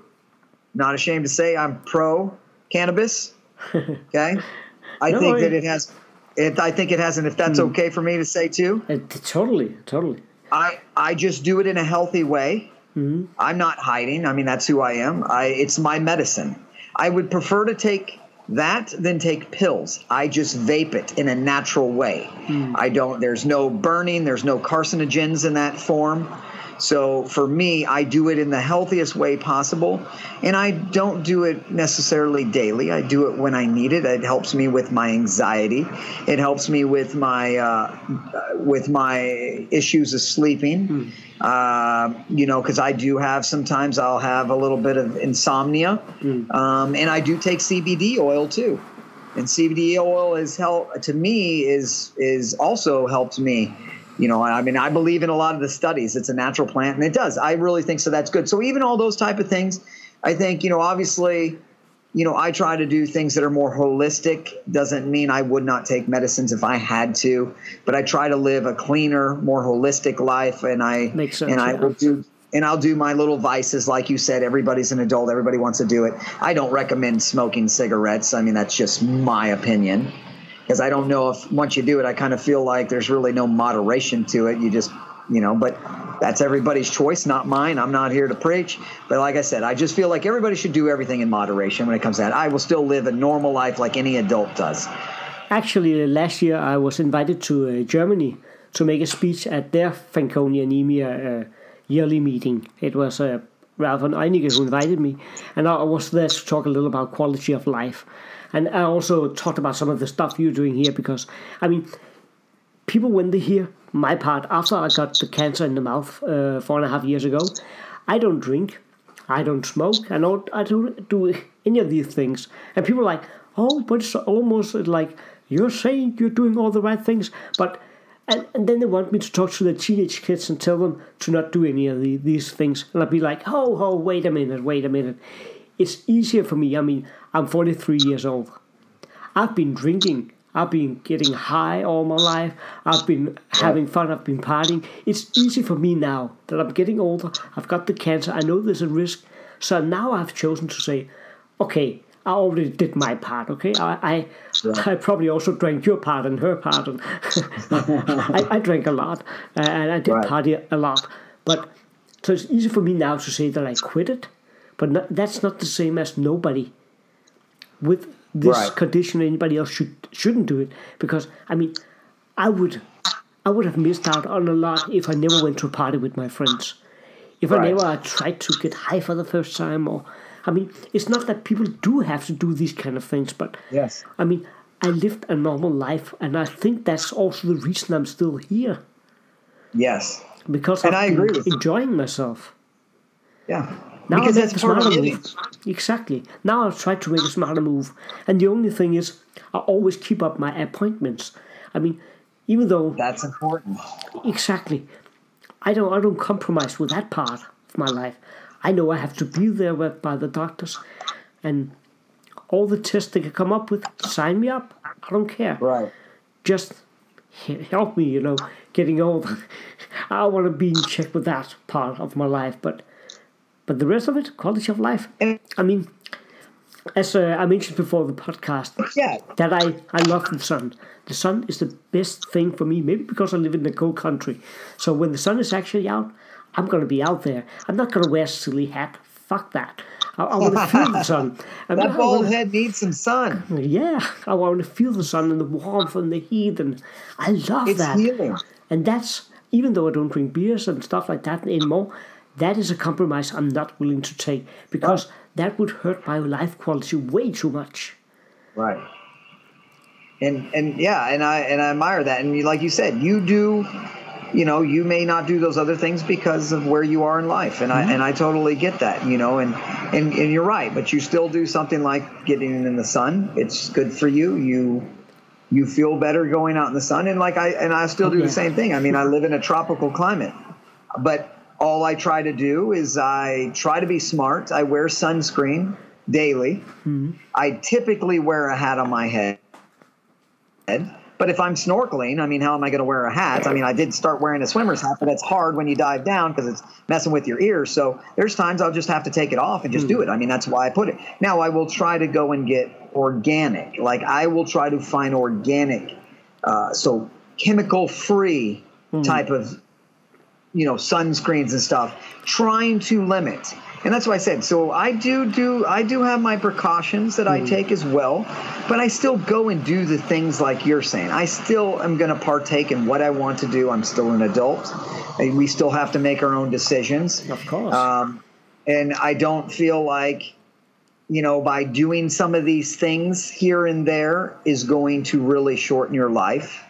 not ashamed to say I'm pro cannabis. Okay, I No, think that it has. It, I think it has, and if that's hmm. okay for me to say too, Uh, t- totally, totally. I I just do it in a healthy way. Hmm. I'm not hiding. I mean, that's who I am. I it's my medicine. I would prefer to take that than take pills. I just vape it in a natural way. I don't. There's no burning. There's no carcinogens in that form. So for me, I do it in the healthiest way possible, and I don't do it necessarily daily. I do it when I need it. It helps me with my anxiety. It helps me with my uh, with my issues of sleeping. Uh, you know, because I do have sometimes I'll have a little bit of insomnia, um, and I do take CBD oil too. and CBD oil is help to me is is also helped me. You know, I mean, I believe in a lot of the studies. It's a natural plant, and it does. I really think so. That's good. So even all those type of things, I think you know, obviously, you know, I try to do things that are more holistic. Doesn't mean I would not take medicines if I had to, but I try to live a cleaner, more holistic life, and I Makes sense, and I yeah. will do and I'll do my little vices, like you said. Everybody's an adult; everybody wants to do it. I don't recommend smoking cigarettes. I mean, that's just my opinion, because I don't know if once you do it, I kind of feel like there's really no moderation to it. You just, you know, but that's everybody's choice, not mine. I'm not here to preach, but like I said, I just feel like everybody should do everything in moderation when it comes to that. I will still live a normal life like any adult does. Actually, uh, last year I was invited to uh, Germany to make a speech at their Fanconi anemia uh, yearly meeting. It was uh, Ralph and Einige who invited me, and I was there to talk a little about quality of life. And I also talked about some of the stuff you're doing here because, I mean, people when they hear my part after I got the cancer in the mouth uh, four and a half years ago, I don't drink, I don't smoke, I don't I don't do any of these things, and people are like, oh, but it's almost like you're saying you're doing all the right things, but. And, and then they want me to talk to the teenage kids and tell them to not do any of the, these things. And I'd be like, oh, oh, wait a minute, wait a minute. It's easier for me. I mean, I'm 43 years old. I've been drinking. I've been getting high all my life. I've been having fun. I've been partying. It's easy for me now that I'm getting older. I've got the cancer. I know there's a risk. So now I've chosen to say, okay, I already did my part. Okay, I I, I probably also drank your part and her part, and I, I drank a lot uh, and I did Right. party a lot. But so it's easy for me now to say that I quit it, but not, that's not the same as nobody with this Right. condition. Anybody else should shouldn't do it because I mean, I would I would have missed out on a lot if I never went to a party with my friends. If I never tried to get high for the first time, or I mean, it's not that people do have to do these kind of things, but Yes. I mean, I lived a normal life, and I think that's also the reason I'm still here Yes. because And I've I agree enjoying myself. Yeah. Now because that's part of smarter living. move. Exactly. Now I've tried to make a smarter move, and the only thing is, I always keep up my appointments. I mean, even though That's important. exactly, I don't I don't compromise with that part of my life. I know I have to be there with, by the doctors, and all the tests they can come up with, sign me up. I don't care. Right. Just help me, you know, getting older. I want to be in check with that part of my life, but but the rest of it, quality of life. I mean, as uh, I mentioned before the podcast, Yeah. that I, I love the sun. The sun is the best thing for me, maybe because I live in the cold country. So when the sun is actually out, I'm going to be out there. I'm not going to wear a silly hat. Fuck that. I, I want to feel the sun. And That bald wanna- head needs some sun. yeah, I want to feel the sun and the warmth and the heat, and I love It's that. healing. And that's even though I don't drink beers and stuff like that anymore. That is a compromise I'm not willing to take because that would hurt my life quality way too much. Right. And and yeah, and I and I admire that. And you, like you said, you do, you know, you may not do those other things because of where you are in life, and I mm-hmm. and I totally get that. You know, and and and you're right, but you still do something like getting in the sun. It's good for you. You you feel better going out in the sun, and like I and I still oh, do Yeah. the same thing. I mean, I live in a tropical climate, but all I try to do is I try to be smart. I wear sunscreen daily. Hmm. I typically wear a hat on my head. But if I'm snorkeling, I mean, how am I going to wear a hat? I mean, I did start wearing a swimmer's hat, but that's hard when you dive down because it's messing with your ears. So there's times I'll just have to take it off and just do hmm. it. I mean, that's why I put it. Now I will try to go and get organic. Like I will try to find organic, uh, so chemical free hmm. type of you know sunscreens and stuff trying to limit. And that's why i said so i do do i do have my precautions that i take as well but i still go and do the things like you're saying. I still am going to partake in what i want to do. I'm still an adult and we still have to make our own decisions. Of course. um, and i don't feel like you know by doing some of these things here and there is going to really shorten your life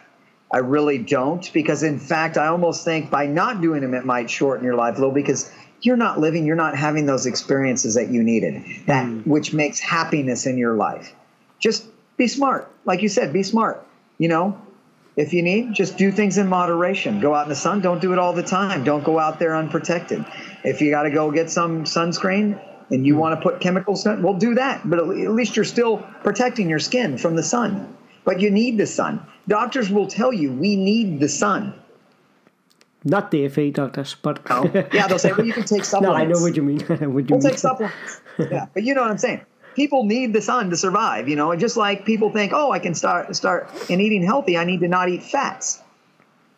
I really don't because in fact I almost think by not doing them it might shorten your life a little because you're not living you're not having those experiences that you needed that mm. which makes happiness in your life just be smart. Like you said, be smart. You know, if you need, just do things in moderation. Go out in the sun. Don't do it all the time. Don't go out there unprotected. If you got to go get some sunscreen and you mm. want to put chemicals, in it, well, do that. But at least you're still protecting your skin from the sun. But you need the sun. Doctors will tell you we need the sun. Not the FA doctors, but yeah, they'll say, well, you can take supplements. no, I know what you mean. what you we'll mean. take supplements. yeah, but you know what I'm saying people need the sun to survive, you know, and just like people think, oh, I can start start in eating healthy, I need to not eat fats.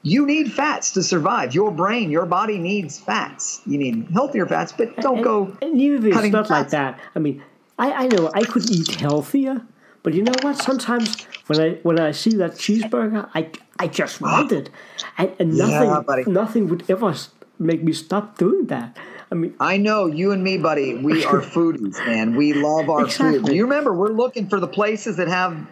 You need fats to survive. Your brain, your body needs fats. You need healthier fats, but don't and, go. And even if it's not fats. like that. I mean, I, I know I could eat healthier, but you know what? Sometimes when I when I see that cheeseburger, I I just want it, and, and nothing yeah, nothing would ever make me stop doing that. I mean, I know you and me, buddy. We are foodies, man. We love our Exactly. food. You remember, we're looking for the places that have,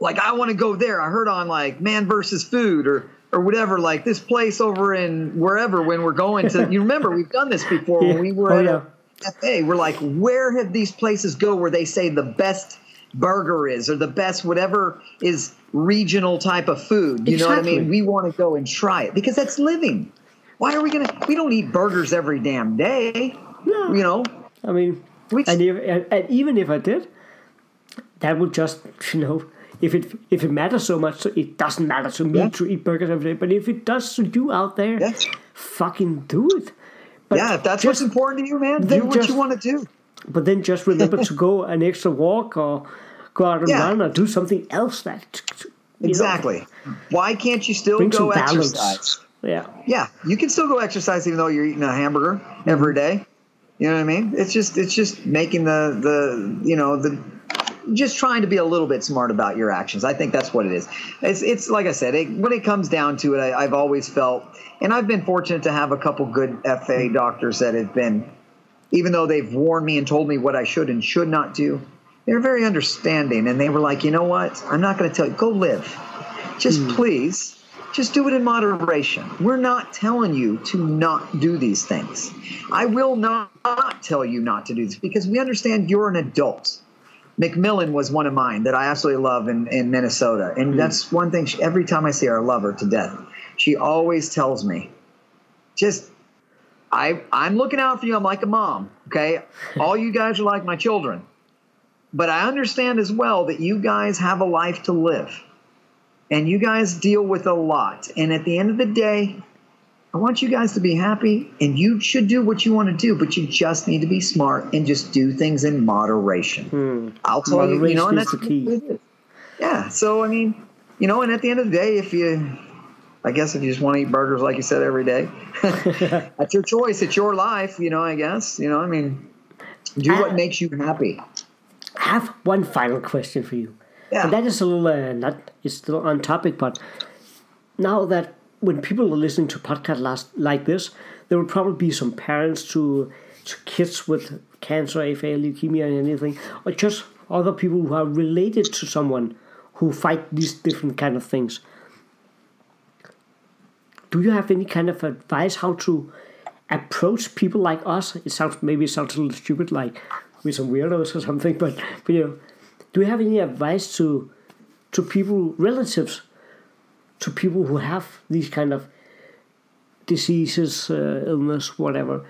like, I want to go there. I heard on like Man versus Food or or whatever, like this place over in wherever when we're going to. You remember, we've done this before Yeah. when we were Oh, at yeah. a cafe. We're like, where have these places go where they say the best burger is or the best whatever is regional type of food? You know what I mean? We want to go and try it because that's living. Why are we gonna? We don't eat burgers every damn day. No. You know, I mean, We- and, if, and, even if I did, that would just you know, if it if it matters so much, it doesn't matter to me Yeah. to eat burgers every day. But if it does to you out there, fucking do it. But yeah, if that's just, what's important to you, man, do what just- you want to do. But then just remember to go an extra walk or go out and Yeah. run or do something else that you know, Exactly. Why can't you still go balance. exercise? Yeah. Yeah, you can still go exercise even though you're eating a hamburger every mm-hmm. day. You know what I mean? It's just it's just making the the you know the just trying to be a little bit smart about your actions. I think that's what it is. It's it's like I said, it, when it comes down to it, I, I've always felt, and I've been fortunate to have a couple good FA mm-hmm. doctors that have been, even though they've warned me and told me what I should and should not do. They're very understanding, and they were like, you know what? I'm not going to tell you. Go live. Just hmm. please just do it in moderation. We're not telling you to not do these things. I will not, not tell you not to do this because we understand you're an adult. MacMillan was one of mine that I absolutely love in, in Minnesota. And hmm. that's one thing, she, every time I see her, I love her to death. She always tells me, just, I, I'm looking out for you. I'm like a mom, okay? All you guys are like my children. But I understand as well that you guys have a life to live and you guys deal with a lot. And at the end of the day, I want you guys to be happy, and you should do what you want to do, but you just need to be smart and just do things in moderation. Hmm. I'll tell you, you know, and that's the key. what it is. Yeah. So I mean, you know, and at the end of the day, if you, I guess, if you just want to eat burgers, like you said, every day, that's your choice. It's your life. You know, I guess. You know, I mean, do what Ah. makes you happy. I have one final question for you. Yeah. And that is a little uh, not it's still on topic, but now that when people are listening to podcasts last, like this, there will probably be some parents to to kids with cancer, AFA, leukemia, and anything, or just other people who are related to someone who fight these different kind of things. Do you have any kind of advice how to approach people like us? It sounds maybe it sounds a little stupid, like we're some weirdos or something, but, but you know, do you have any advice to to people, relatives, to people who have these kind of diseases, uh, illness, whatever?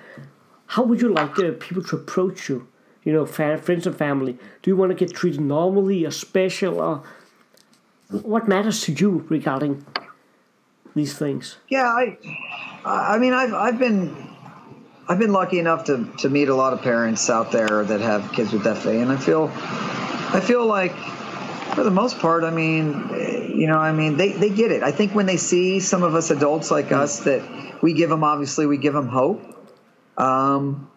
How would you like uh, people to approach you? You know, friends and family. Do you want to get treated normally or special, or what matters to you regarding these things? Yeah, I, I mean, I've I've been, I've been lucky enough to to meet a lot of parents out there that have kids with FA, and I feel, I feel like, for the most part, I mean, you know, I mean, they they get it. I think when they see some of us adults like us, mm. that we give them obviously we give them hope. Um,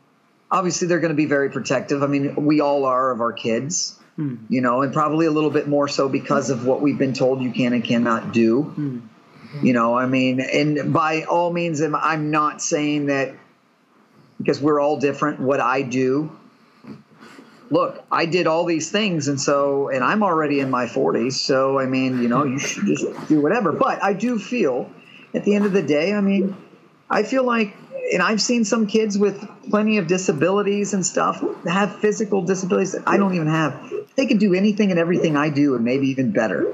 obviously, they're going to be very protective. I mean, we all are of our kids. Mm. You know, and probably a little bit more so because of what we've been told you can and cannot do. Mm. You know, I mean, and by all means, I'm- not saying that because we're all different. What I do, look, I did all these things, and so, and I'm already in my 40s. So, I mean, you know, you should just do whatever. But I do feel, at the end of the day, I mean, I feel like, and I've seen some kids with plenty of disabilities and stuff have physical disabilities that I don't even have they can do anything and everything I do, and maybe even better.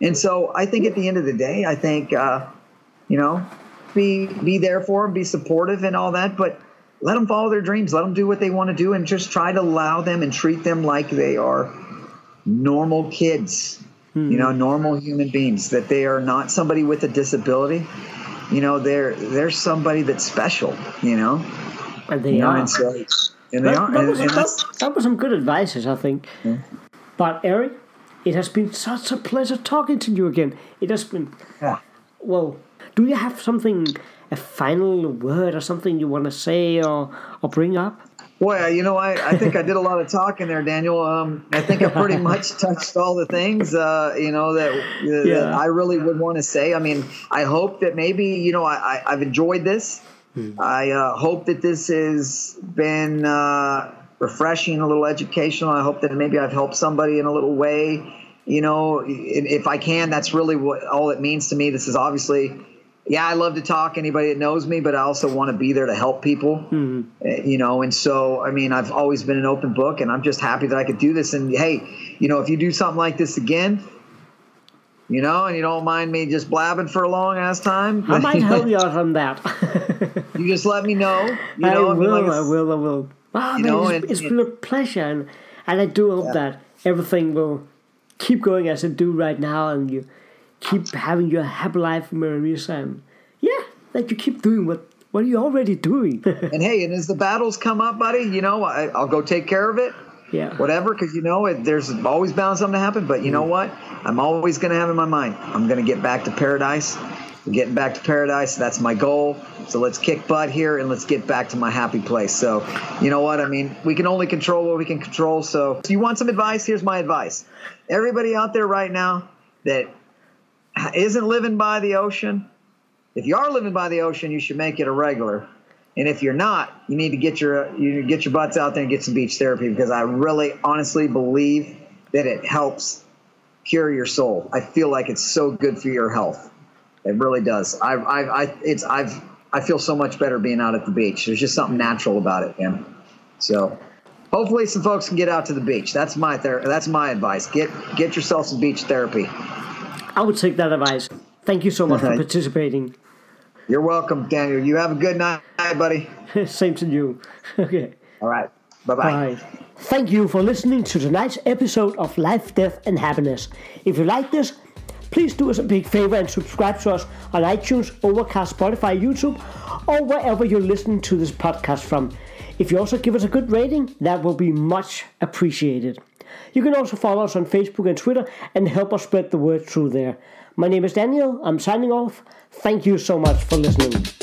And so I think at the end of the day, I think uh, you know, be be there for them, be supportive, and all that, but let them follow their dreams. Let them do what they want to do, and just try to allow them and treat them like they are normal kids. Hmm. You know, normal human beings. That they are not somebody with a disability. You know, they're they're somebody that's special. You know, and they you know, are. And so, and they that, are. That, was, and that, that, was some good advices, I think. Yeah. But Eric, it has been such a pleasure talking to you again. It has been. Yeah. Well, do you have something, a final word or something you want to say or, or bring up? Well, you know, I, I think I did a lot of talking there, Daniel. Um, I think I pretty much touched all the things, uh, you know, that, uh, yeah. that I really would want to say. I mean, I hope that maybe, you know, I, I, have enjoyed this. Hmm. I uh, hope that this has been uh, refreshing, a little educational. I hope that maybe I've helped somebody in a little way. You know, if I can, that's really what all it means to me. This is obviously yeah, I love to talk anybody that knows me, but I also want to be there to help people. Mm-hmm. You know, and so I mean, I've always been an open book, and I'm just happy that I could do this. And hey, you know, if you do something like this again, you know, and you don't mind me just blabbing for a long ass time, I might help you out on that. you just let me know. You know, I, will, I, like I will. I will. Wow, you man, know, it's, and, it's been a pleasure, and, and I do hope yeah. that everything will keep going as it do right now, and you keep having your happy life, Marisa, and yeah, that you keep doing what what are you already doing? and hey, and as the battles come up, buddy, you know, I, will go take care of it. Yeah. Whatever, because you know it, there's always bound something to happen. But you know mm. what? I'm always going to have in my mind. I'm going to get back to paradise. Getting back to paradise. That's my goal. So let's kick butt here and let's get back to my happy place. So, you know what? I mean, we can only control what we can control. So, if you want some advice, here's my advice. Everybody out there right now that isn't living by the ocean, if you are living by the ocean, you should make it a regular. And if you're not, you need to get your you get your butts out there and get some beach therapy because I really honestly believe that it helps cure your soul. I feel like it's so good for your health. It really does. I've, I I it's I've I feel so much better being out at the beach. There's just something natural about it, man. So hopefully some folks can get out to the beach. That's my ther- that's my advice. Get get yourself some beach therapy. I would take that advice. Thank you so much right. for participating. You're welcome, Daniel. You have a good night, buddy. Same to you. okay. All right. Bye-bye. Bye. Thank you for listening to tonight's episode of Life, Death, and Happiness. If you like this, please do us a big favor and subscribe to us on iTunes, Overcast, Spotify, YouTube, or wherever you're listening to this podcast from. If you also give us a good rating, that will be much appreciated. You can also follow us on Facebook and Twitter and help us spread the word through there. My name is Daniel. I'm signing off. Thank you so much for listening.